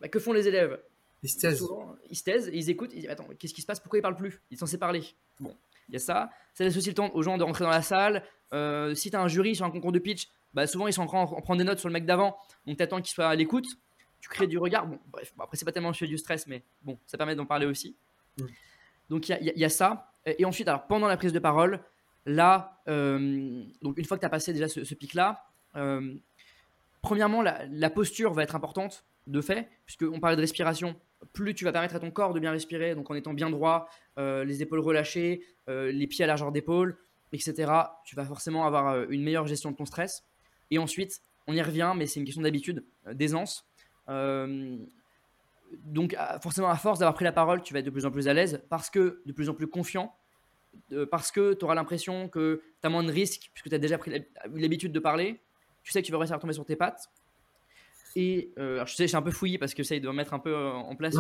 Bah, que font les élèves? Ils se taisent. ils se taisent et ils écoutent. Ils disent Attends, qu'est-ce qui se passe? Pourquoi ils parlent plus? Il est censé parler. Bon, il y a ça. Ça laisse aussi le temps aux gens de rentrer dans la salle. Euh, si tu as un jury sur un concours de pitch, bah, souvent ils sont en train de prendre des notes sur le mec d'avant. Donc tu attends qu'il soit à l'écoute. Tu crées du regard. Bon, bref, après, c'est pas tellement le sujet du stress, mais bon, ça permet d'en parler aussi. Mm. Donc il y, y, a ça. Et ensuite, alors pendant la prise de parole, Là, euh, donc une fois que tu as passé déjà ce, pic-là, euh, premièrement, la, posture va être importante de fait, puisqu'on parlait de respiration. Plus tu vas permettre à ton corps de bien respirer, donc en étant bien droit, euh, les épaules relâchées, les pieds à largeur d'épaule, etc., tu vas forcément avoir une meilleure gestion de ton stress. Et ensuite, on y revient, mais c'est une question d'habitude, d'aisance. donc forcément, à force d'avoir pris la parole, tu vas être de plus en plus à l'aise parce que de plus en plus confiant parce que tu auras l'impression que tu as moins de risques, puisque tu as déjà pris l'habitude de parler, tu sais que tu vas réussir à tomber sur tes pattes. Et euh, je sais, c'est un peu fouillé parce que ça, il doit mettre un peu euh, en place.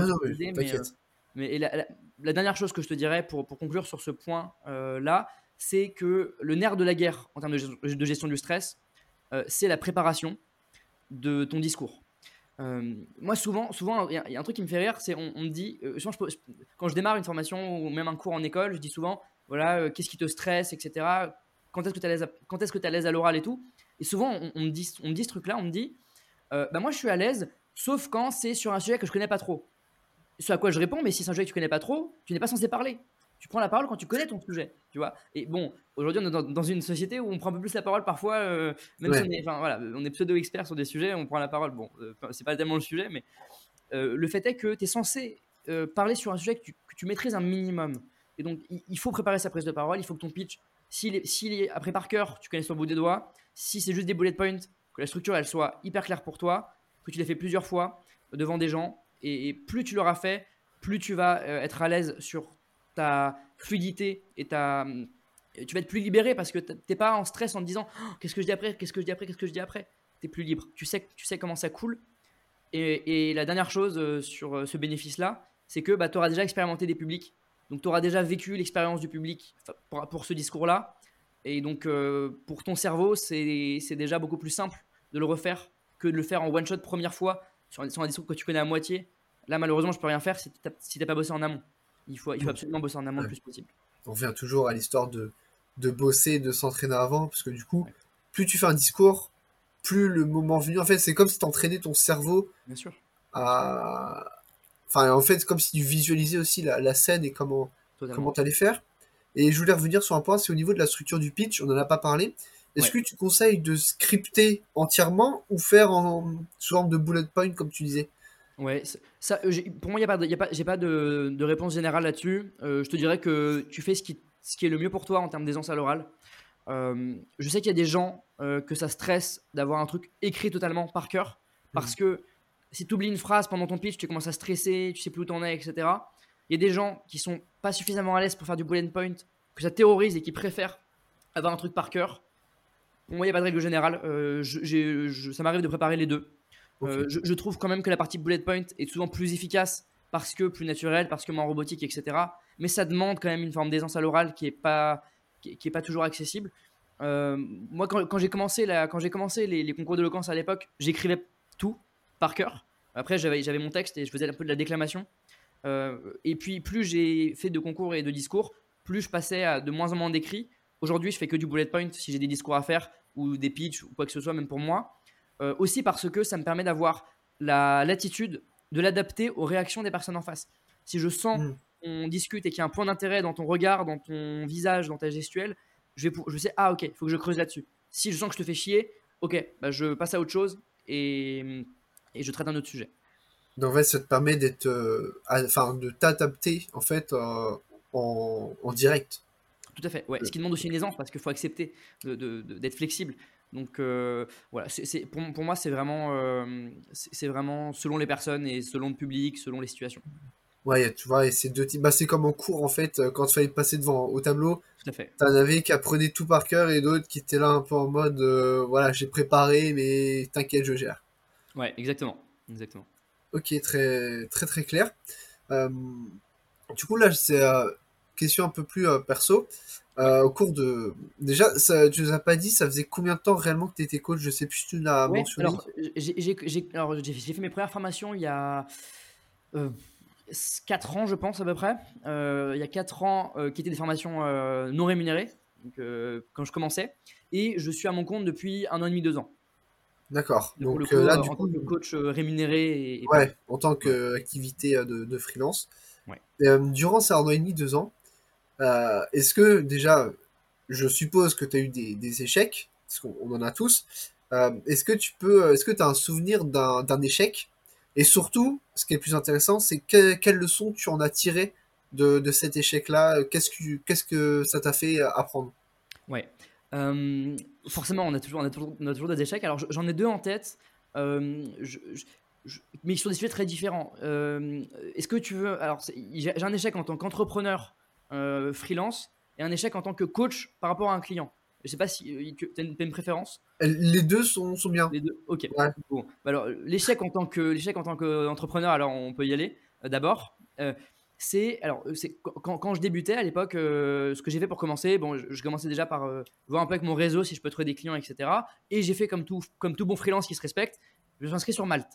mais, euh, la, dernière chose que je te dirais pour, pour conclure sur ce point-là, c'est que le nerf de la guerre en termes de, gestion du stress, c'est la préparation de ton discours. moi, souvent, souvent, il y, a un truc qui me fait rire, c'est on, me dit, quand je démarre une formation ou même un cours en école, je dis souvent, voilà, euh, qu'est-ce qui te stresse, etc. Quand est-ce que tu es à l'aise à l'oral et tout. Et souvent, on, me dit, on me dit ce truc-là, on me dit, euh, bah moi je suis à l'aise, sauf quand c'est sur un sujet que je connais pas trop. Ce à quoi je réponds, mais si c'est un sujet que tu connais pas trop, tu n'es pas censé parler. Tu prends la parole quand tu connais ton sujet, tu vois. Et bon, aujourd'hui, on est dans, une société où on prend un peu plus la parole parfois, euh, même si on est, voilà, on est pseudo-expert sur des sujets, on prend la parole. Bon, c'est pas tellement le sujet, mais le fait est que tu es censé parler sur un sujet que tu, que tu maîtrises un minimum. Et donc, il faut préparer sa prise de parole. Il faut que ton pitch, s'il est, après par cœur, tu connais sur le bout des doigts. Si c'est juste des bullet points, que la structure elle soit hyper claire pour toi, que tu l'aies fait plusieurs fois devant des gens. Et, plus tu l'auras fait, plus tu vas euh, être à l'aise sur ta fluidité et ta. Tu vas être plus libéré parce que tu n'es pas en stress en te disant oh, qu'est-ce que je dis après, qu'est-ce que je dis après, qu'est-ce que je dis après? Tu es plus libre. Tu sais, tu sais comment ça coule. Et, la dernière chose euh, sur euh, ce bénéfice-là, c'est que bah, tu auras déjà expérimenté des publics donc tu auras déjà vécu l'expérience du public pour, ce discours-là. Et donc euh, pour ton cerveau, c'est déjà beaucoup plus simple de le refaire que de le faire en one-shot première fois sur, un discours que tu connais à moitié. Là, malheureusement, je peux rien faire si tu n'as pas bossé en amont. Il faut, il faut absolument bosser en amont le plus possible. On revient toujours à l'histoire de, de bosser, de s'entraîner avant, parce que du coup, plus tu fais un discours, plus le moment venu, en fait, c'est comme si tu entraînais ton cerveau Bien sûr. à, Enfin, en fait, comme si tu visualisais aussi la, scène et comment comment tu allais faire. Et je voulais revenir sur un point, c'est au niveau de la structure du pitch, on n'en a pas parlé. Est-ce que tu conseilles de scripter entièrement ou faire en sous forme de bullet point, comme tu disais? Ouais, ça, euh, pour moi, y a pas, y a pas, j'ai pas de, de, réponse générale là-dessus. Euh, je te dirais que tu fais ce qui, ce qui est le mieux pour toi en termes d'aisance à l'oral. Euh, je sais qu'il y a des gens que ça stresse d'avoir un truc écrit totalement par cœur parce mmh. que si tu oublies une phrase pendant ton pitch, tu commences à stresser, tu sais plus où t'en es, etc. Il y a des gens qui sont pas suffisamment à l'aise pour faire du bullet point, que ça terrorise et qui préfèrent avoir un truc par cœur. Pour moi, il n'y a pas de règle générale. Ça m'arrive de préparer les deux. Euh, je, trouve quand même que la partie bullet point est souvent plus efficace parce que plus naturelle, parce que moins robotique, etc. Mais ça demande quand même une forme d'aisance à l'oral qui n'est pas, qui, pas toujours accessible. Euh, moi, quand, j'ai commencé, quand commencé les, les concours d'éloquence à l'époque, j'écrivais tout par cœur. Après, j'avais mon texte et je faisais un peu de la déclamation. Euh, et puis, plus j'ai fait de concours et de discours, plus je passais à de moins en moins d'écrits. Aujourd'hui, je fais que du bullet point si j'ai des discours à faire ou des pitchs ou quoi que ce soit, même pour moi. Aussi parce que ça me permet d'avoir la latitude de l'adapter aux réactions des personnes en face. Si je sens mm. qu'on discute et qu'il y a un point d'intérêt dans ton regard, dans ton visage, dans ta gestuelle, je, vais, je sais, ah ok, il faut que je creuse là-dessus. Si je sens que je te fais chier, ok, bah, je passe à autre chose et, et je traite un autre sujet. Donc en fait, ça te permet d'être, euh, enfin, de t'adapter en fait euh, en, en, direct. Tout à fait. Ouais. Ce qui demande aussi une aisance parce qu'il faut accepter d'être de, de, flexible. Donc euh, voilà, pour, pour, moi, c'est vraiment, c'est vraiment selon les personnes et selon le public, selon les situations. Ouais, tu vois, et c'est deux types. Bah, c'est comme en cours en fait, quand il fallait passer devant au tableau. Tout à fait. T'en avais qui apprenaient tout par cœur et d'autres qui étaient là un peu en mode, voilà, j'ai préparé, mais t'inquiète, je gère. Ouais, exactement, exactement. Ok, très très très clair. Euh, du coup là, c'est euh, question un peu plus euh, au cours de déjà, ça, tu nous as pas dit, ça faisait combien de temps réellement que tu étais coach? Je sais plus si tu l'as mentionné. Alors j'ai fait mes premières formations il y a 4 ans, je pense à peu près. il y a 4 ans, qui étaient des formations non rémunérées, donc, quand je commençais, et je suis à mon compte depuis un an et demi, deux ans. D'accord. Donc euh, là, du en coup, tant que coach euh, rémunéré. Et, ouais, en tant qu'activité euh, de, de, freelance. Ouais. durant ces un an et demi, deux ans, est-ce que déjà, je suppose que tu as eu des, échecs, parce qu'on en a tous. est-ce que tu peux, est-ce que tu as un souvenir d'un échec? Et surtout, ce qui est plus intéressant, c'est que, quelles leçons tu en as tiré de, cet échec-là? Qu'est-ce que, qu'est-ce que ça t'a fait apprendre? Ouais. Euh, forcément, on a, toujours, on, a toujours, des échecs. Alors, j'en ai deux en tête, euh, je, sur des sujets très différents. Euh, est-ce que tu veux. Alors, j'ai un échec en tant qu'entrepreneur freelance et un échec en tant que coach par rapport à un client. Je sais pas si tu as, une préférence? Les deux sont, sont bien. Les deux, ok. Bon. Bah alors, l'échec en tant que l'échec en tant qu'entrepreneur, alors on peut y aller. D'abord, c'est alors euh, c'est quand, quand, je débutais à l'époque, euh, ce que j'ai fait pour commencer, bon, je, commençais déjà par euh, voir un peu avec mon réseau si je peux trouver des clients, etc. Et j'ai fait comme tout comme tout bon freelance qui se respecte, je me suis inscrit sur Malte.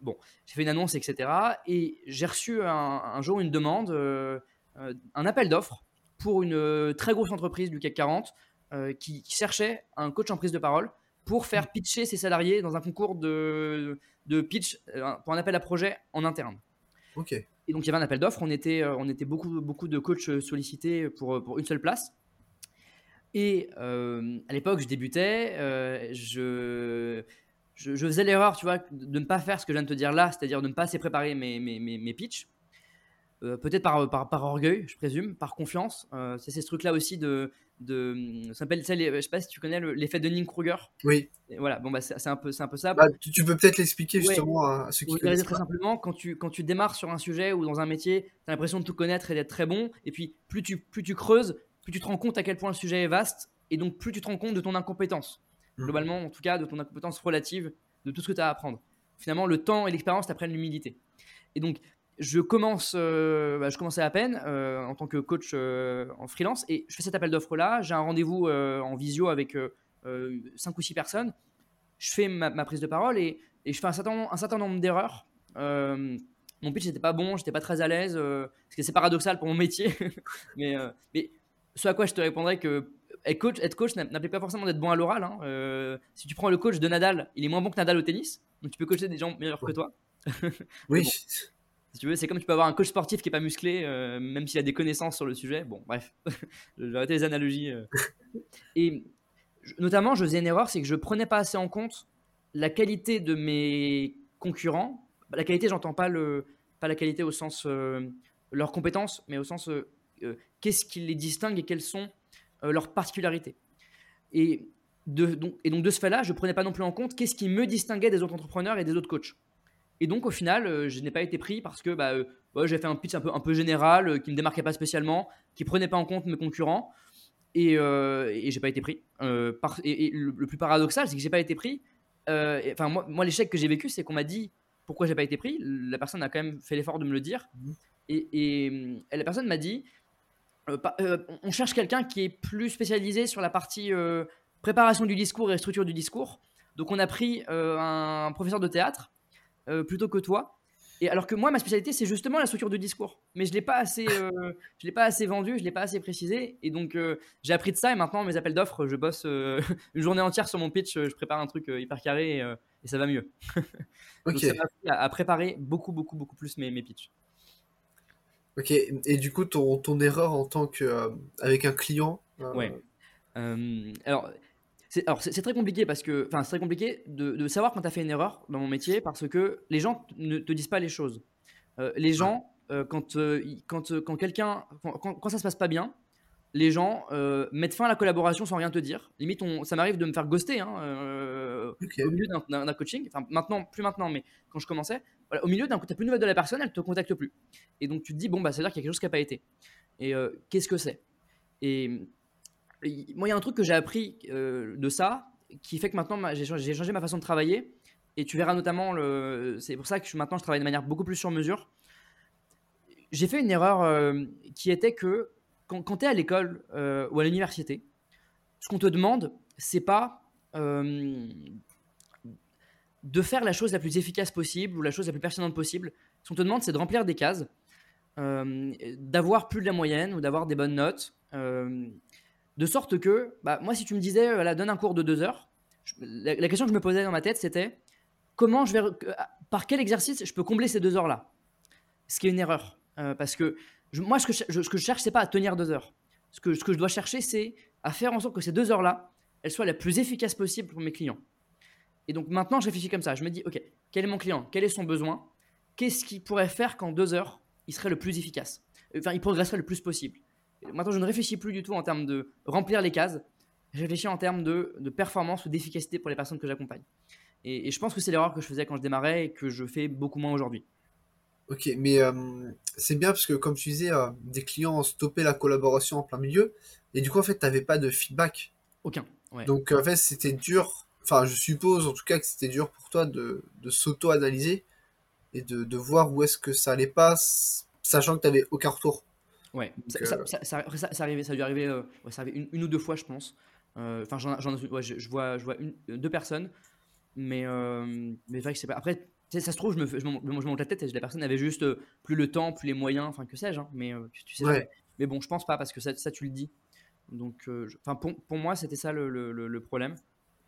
Bon, j'ai fait une annonce, etc. Et j'ai reçu un, jour une demande, un appel d'offres pour une très grosse entreprise du CAC 40 qui, qui, cherchait un coach en prise de parole pour faire pitcher ses salariés dans un concours de, de pitch pour un appel à projet en interne. Ok. Et donc il y avait un appel d'offres, on était, euh, on était beaucoup, beaucoup de coachs euh, sollicités pour, euh, pour une seule place. Et à l'époque, je débutais, je, je, faisais l'erreur, tu vois, de ne pas faire ce que je viens de te dire là, c'est-à-dire de ne pas assez préparer mes, mes, mes, mes pitchs. Peut-être par, par, par, orgueil, je présume, par confiance. c'est ce truc-là aussi de, de ça s'appelle je sais pas si tu connais l'effet de Dunning-Kruger. Oui. voilà, bon bah c'est un peu c'est un peu ça. Bah, tu, peux peut-être l'expliquer justement à ceux qui connaissent. Très simplement, quand tu quand tu démarres sur un sujet ou dans un métier, tu as l'impression de tout connaître et d'être très bon et puis plus tu plus tu creuses, plus tu te rends compte à quel point le sujet est vaste et donc plus tu te rends compte de ton incompétence. Mmh. Globalement, en tout cas, de ton incompétence relative de tout ce que tu as à apprendre. Finalement, le temps et l'expérience t'apprennent l'humilité. Et donc je commence, euh, bah, je commençais à peine euh, en tant que coach euh, en freelance et je fais cet appel d'offres là. J'ai un rendez-vous en visio avec 5 ou 6 personnes. Je fais ma, prise de parole et, et, je fais un certain, un certain nombre d'erreurs. mon pitch n'était pas bon, j'étais pas très à l'aise, parce que c'est paradoxal pour mon métier. mais, mais ce à quoi je te répondrais que être coach, être coach n'implique pas forcément d'être bon à l'oral. Hein. si tu prends le coach de Nadal, il est moins bon que Nadal au tennis, donc tu peux coacher des gens meilleurs que toi. oui. Si tu veux, c'est comme tu peux avoir un coach sportif qui est pas musclé, euh, même s'il a des connaissances sur le sujet. Bon, bref, je vais arrêter les analogies. Euh. Et notamment, je faisais une erreur, c'est que je prenais pas assez en compte la qualité de mes concurrents. La qualité, j'entends pas le, pas la qualité au sens euh, leurs compétences, mais au sens qu'est-ce qui les distingue et quelles sont leurs particularités. Et de, donc, et donc de ce fait-là, je prenais pas non plus en compte qu'est-ce qui me distinguait des autres entrepreneurs et des autres coachs. Et donc au final, euh, je n'ai pas été pris parce que bah, euh, j'ai fait un pitch un peu, un peu général, euh, qui ne me démarquait pas spécialement, qui prenait pas en compte mes concurrents. Et, et j'ai pas été pris. et, le, plus paradoxal, c'est que j'ai pas été pris. Enfin, moi, moi l'échec que j'ai vécu, c'est qu'on m'a dit pourquoi j'ai pas été pris. La personne a quand même fait l'effort de me le dire. Mmh. Et, la personne m'a dit on cherche quelqu'un qui est plus spécialisé sur la partie préparation du discours et structure du discours. Donc on a pris un professeur de théâtre euh, plutôt que toi. Et alors que moi, ma spécialité, c'est justement la structure de discours. Mais je ne l'ai pas assez, euh, je l'ai pas assez vendu, je ne l'ai pas assez précisé. Et donc, euh, j'ai appris de ça. Et maintenant, mes appels d'offres, je bosse euh, une journée entière sur mon pitch. Je prépare un truc hyper carré et, ça va mieux. donc, ça m'a appris à, préparer beaucoup, beaucoup, beaucoup plus mes, mes pitchs. Ok. Et du coup, ton, ton erreur en tant qu'avec un client Ouais. alors, c'est très compliqué parce que, enfin, c'est très compliqué de, savoir quand tu as fait une erreur dans mon métier parce que les gens ne te disent pas les choses. Euh, les gens, euh, quand, euh, quand, quand quelqu'un, quand, ça se passe pas bien, les gens mettent fin à la collaboration sans rien te dire. Limite, on, ça m'arrive de me faire ghoster hein, au milieu d'un coaching. Enfin, maintenant, plus maintenant, mais quand je commençais, au milieu d'un coup, tu n'as plus de nouvelles de la personne, elle te contacte plus. Et donc, tu te dis, bon, bah, ça veut dire qu'il y a quelque chose qui n'a pas été. Et qu'est-ce que c'est? Et moi, il y a un truc que j'ai appris euh, de ça qui fait que maintenant j'ai changé ma façon de travailler. Et tu verras notamment, c'est pour ça que maintenant je travaille de manière beaucoup plus sur mesure. J'ai fait une erreur euh, qui était que quand, tu es à l'école euh, ou à l'université, ce qu'on te demande, c'est pas de faire la chose la plus efficace possible ou la chose la plus pertinente possible. Ce qu'on te demande, c'est de remplir des cases, d'avoir plus de la moyenne ou d'avoir des bonnes notes. De sorte que, bah, moi, si tu me disais, voilà, donne un cours de deux heures, la, question que je me posais dans ma tête, c'était comment je vais, par quel exercice je peux combler ces deux heures-là? Ce qui est une erreur. Euh, parce que moi, ce que, je, ce que je cherche, pas à tenir deux heures. Ce que, je dois chercher, c'est à faire en sorte que ces deux heures-là, elles soient la plus efficaces possible pour mes clients. Et donc maintenant, je réfléchis comme ça. Je me dis, OK, quel est mon client? Quel est son besoin? Qu'est-ce qu'il pourrait faire qu'en deux heures, il serait le plus efficace? Enfin, il progresserait le plus possible. Maintenant, je ne réfléchis plus du tout en termes de remplir les cases. Je réfléchis en termes de, performance ou d'efficacité pour les personnes que j'accompagne. Et, je pense que c'est l'erreur que je faisais quand je démarrais et que je fais beaucoup moins aujourd'hui. Ok, mais euh, c'est bien parce que comme tu disais, euh, des clients ont stoppé la collaboration en plein milieu. Et du coup, en fait, tu n'avais pas de feedback. Aucun. Donc, en fait, c'était dur. Enfin, je suppose en tout cas que c'était dur pour toi de, s'auto-analyser et de, de, voir où est-ce que ça allait pas, sachant que tu n'avais aucun retour. Ouais, ça, ça, ça, ça, ça, arrivait, ça a dû arriver, euh, ça arrivait une, ou deux fois, je pense. Euh, enfin, j'en, ouais, je, je, vois, je vois une, deux personnes, mais, euh, mais vrai que c'est pas. Après, ça se trouve, je me, je, me, je monte la tête et la personne avait juste plus le temps, plus les moyens, enfin, que sais-je, hein, mais tu, sais. Ouais. Mais bon, je pense pas parce que ça, ça tu le dis. Donc, enfin, pour, pour, moi, c'était ça le, le, le problème.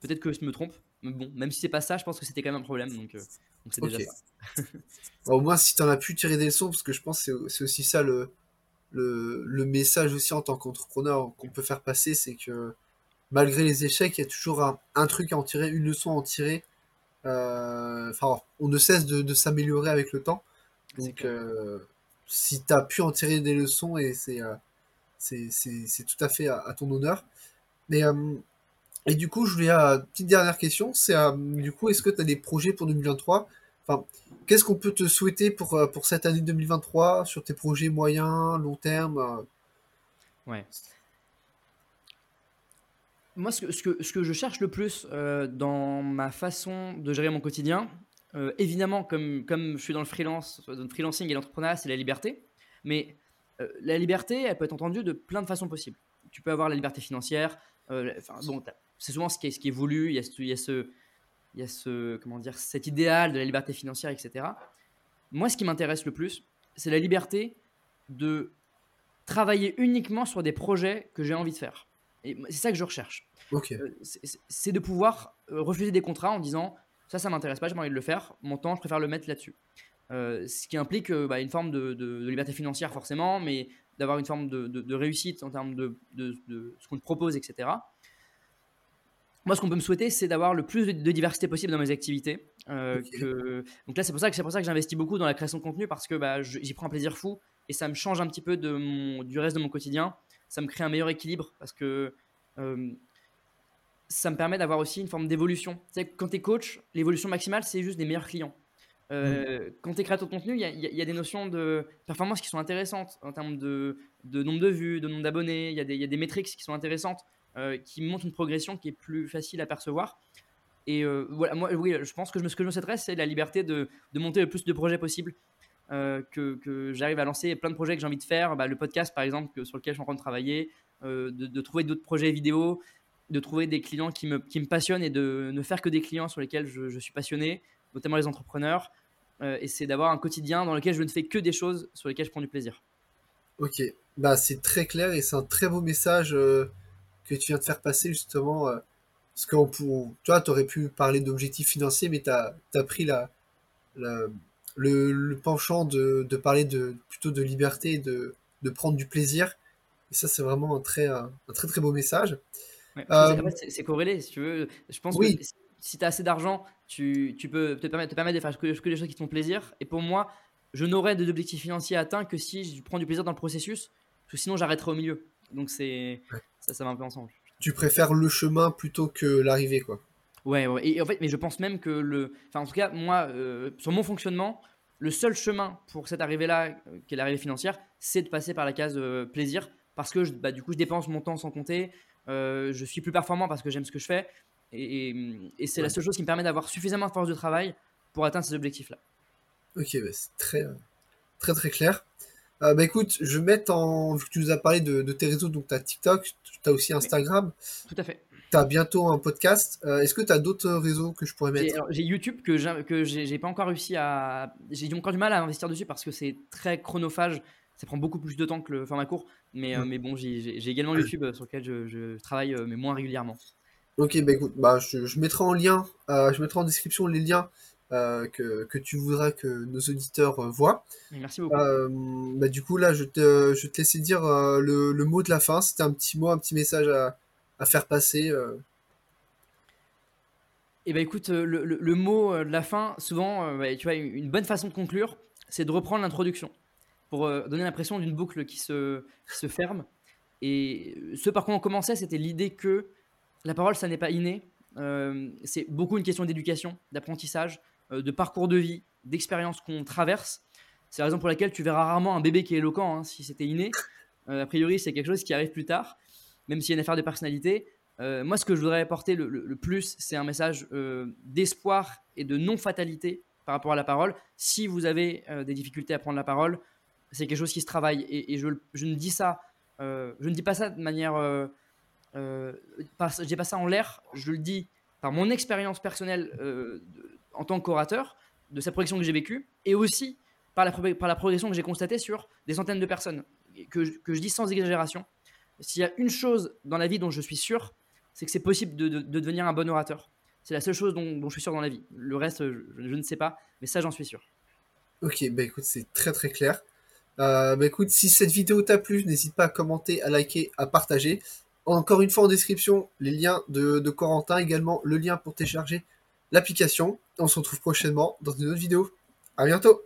Peut-être que je me trompe, mais bon, même si c'est pas ça, je pense que c'était quand même un problème. Donc, donc c'est déjà ça. au moins, si tu en as pu tirer des leçons, parce que je pense que c'est aussi ça le le, message aussi en tant qu'entrepreneur qu'on peut faire passer, c'est que malgré les échecs, il y a toujours un, truc à en tirer, une leçon à en tirer. Euh, enfin, on ne cesse de, s'améliorer avec le temps. Donc, euh, si tu as pu en tirer des leçons, et c'est euh, c'est tout à fait à, ton honneur. Mais, et du coup, je voulais une petite dernière question, c'est du coup, est-ce que tu as des projets pour 2023 Enfin, qu'est-ce qu'on peut te souhaiter pour, euh, pour cette année 2023 sur tes projets moyens, long terme euh? Ouais. Moi, ce que, ce que, ce que je cherche le plus euh, dans ma façon de gérer mon quotidien, évidemment, comme, comme je suis dans le freelance, dans le freelancing et l'entrepreneuriat, c'est la liberté. Mais la liberté, elle peut être entendue de plein de façons possibles. Tu peux avoir la liberté financière. bon, c'est souvent ce qui est, ce qui est voulu. Il y a, il y a ce, il y a ce, comment dire, cet idéal de la liberté financière, etc. Moi, ce qui m'intéresse le plus, c'est la liberté de travailler uniquement sur des projets que j'ai envie de faire. Et c'est ça que je recherche. Euh, c'est de pouvoir euh, refuser des contrats en disant ça, ça m'intéresse pas, j'ai pas envie de le faire. Mon temps, je préfère le mettre là-dessus. Euh, ce qui implique bah, une forme de, liberté financière forcément, mais d'avoir une forme de, réussite en termes de, ce qu'on te propose, etc. Moi, ce qu'on peut me souhaiter, c'est d'avoir le plus de, diversité possible dans mes activités. Euh, que... Donc là, c'est pour ça que c'est pour ça que j'investis beaucoup dans la création de contenu parce que bah, j'y prends un plaisir fou et ça me change un petit peu de mon, du reste de mon quotidien. Ça me crée un meilleur équilibre parce que euh, ça me permet d'avoir aussi une forme d'évolution. Tu sais, quand tu es coach, l'évolution maximale, c'est juste des meilleurs clients. Euh, mm. Quand tu es créateur de contenu, il y, y, a des notions de performance qui sont intéressantes en termes de, de nombre de vues, de nombre d'abonnés. Il y, y, a des métriques qui sont intéressantes. Euh, qui montre une progression qui est plus facile à percevoir. Et euh, voilà, moi, oui, je pense que je ce que je me souhaiterais, c'est la liberté de, de, monter le plus de projets possible. Euh, que, j'arrive à lancer plein de projets que j'ai envie de faire. Bah, le podcast, par exemple, sur lequel je suis en train de travailler, de, trouver d'autres projets vidéo, de trouver des clients qui me, qui me, passionnent et de ne faire que des clients sur lesquels je, je suis passionné, notamment les entrepreneurs. et c'est d'avoir un quotidien dans lequel je ne fais que des choses sur lesquelles je prends du plaisir. Ok, bah c'est très clair et c'est un très beau message que tu viens de faire passer justement. parce que pour... tu vois, tu aurais pu parler d'objectifs financiers, mais tu as, pris la, le, penchant de, parler de, plutôt de liberté, de, de prendre du plaisir. Et ça, c'est vraiment un très, un, très très beau message. Euh, c'est corrélé, si tu veux. Je pense que si tu as assez d'argent, tu, tu, peux te permettre, te permettre de faire que, que, les choses qui te font plaisir. Et pour moi, je n'aurais d'objectifs financiers atteints que si je prends du plaisir dans le processus, parce que sinon j'arrêterai au milieu. Donc c'est ça, ça va un peu ensemble. Tu préfères le chemin plutôt que l'arrivée, quoi. Ouais, ouais, et en fait, mais je pense même que le. Enfin, en tout cas, moi, euh, sur mon fonctionnement, le seul chemin pour cette arrivée-là, euh, qui est l'arrivée financière, c'est de passer par la case plaisir, parce que bah, du coup, je dépense mon temps sans compter, euh, je suis plus performant parce que j'aime ce que je fais. Et, c'est la seule chose qui me permet d'avoir suffisamment de force de travail pour atteindre ces objectifs-là. Ok, bah, c'est très, très très clair. Euh, bah écoute, je vais mettre en. Vu que tu nous as parlé de, tes réseaux, donc tu as TikTok, tu as aussi Instagram. tout à fait. Tu as bientôt un podcast. Euh, est-ce que tu as d'autres réseaux que je pourrais mettre? J'ai YouTube que j'ai pas encore réussi à. J'ai encore du mal à investir dessus parce que c'est très chronophage. Ça prend beaucoup plus de temps que le format court. Mais, euh, mais bon, j'ai également YouTube euh, sur lequel je, travaille, mais moins régulièrement. Ok, bah écoute, bah, je, mettrai en lien, je mettrai en description les liens que, que, tu voudras que nos auditeurs voient. Merci beaucoup. bah, du coup, là, je te, je te laisser dire le, le, mot de la fin. C'était un petit mot, un petit message à, à faire passer. Eh ben écoute, le, le, mot de la fin, souvent, tu vois, une bonne façon de conclure, c'est de reprendre l'introduction pour euh, donner l'impression d'une boucle qui se, se ferme. Et ce par quoi on commençait, c'était l'idée que la parole, ça n'est pas inné. Euh, c'est beaucoup une question d'éducation, d'apprentissage, euh, de parcours de vie, d'expérience qu'on traverse. C'est la raison pour laquelle tu verras rarement un bébé qui est éloquent, hein, si c'était inné. a priori, c'est quelque chose qui arrive plus tard, même s'il y a une affaire de personnalité. moi, ce que je voudrais apporter le, plus, c'est un message d'espoir et de non-fatalité par rapport à la parole. Si vous avez des difficultés à prendre la parole, c'est quelque chose qui se travaille. Et, je, ne dis ça, euh, je ne dis pas ça de manière, euh, euh, je dis pas ça en l'air. Je le dis par mon expérience personnelle euh, en tant qu'orateur, de cette progression que j'ai vécue, et aussi par la, par la progression que j'ai constatée sur des centaines de personnes, que, que je dis sans exagération. S'il y a une chose dans la vie dont je suis sûr, c'est que c'est possible de, de, devenir un bon orateur. C'est la seule chose dont, je suis sûr dans la vie. Le reste, je, je ne sais pas, mais ça, j'en suis sûr. Ok, bah écoute, c'est très très clair. Euh, bah écoute, si cette vidéo t'a plu, n'hésite pas à commenter, à liker, à partager. Encore une fois en description, les liens de, de Corentin, également le lien pour télécharger l'application. On se retrouve prochainement dans une autre vidéo. À bientôt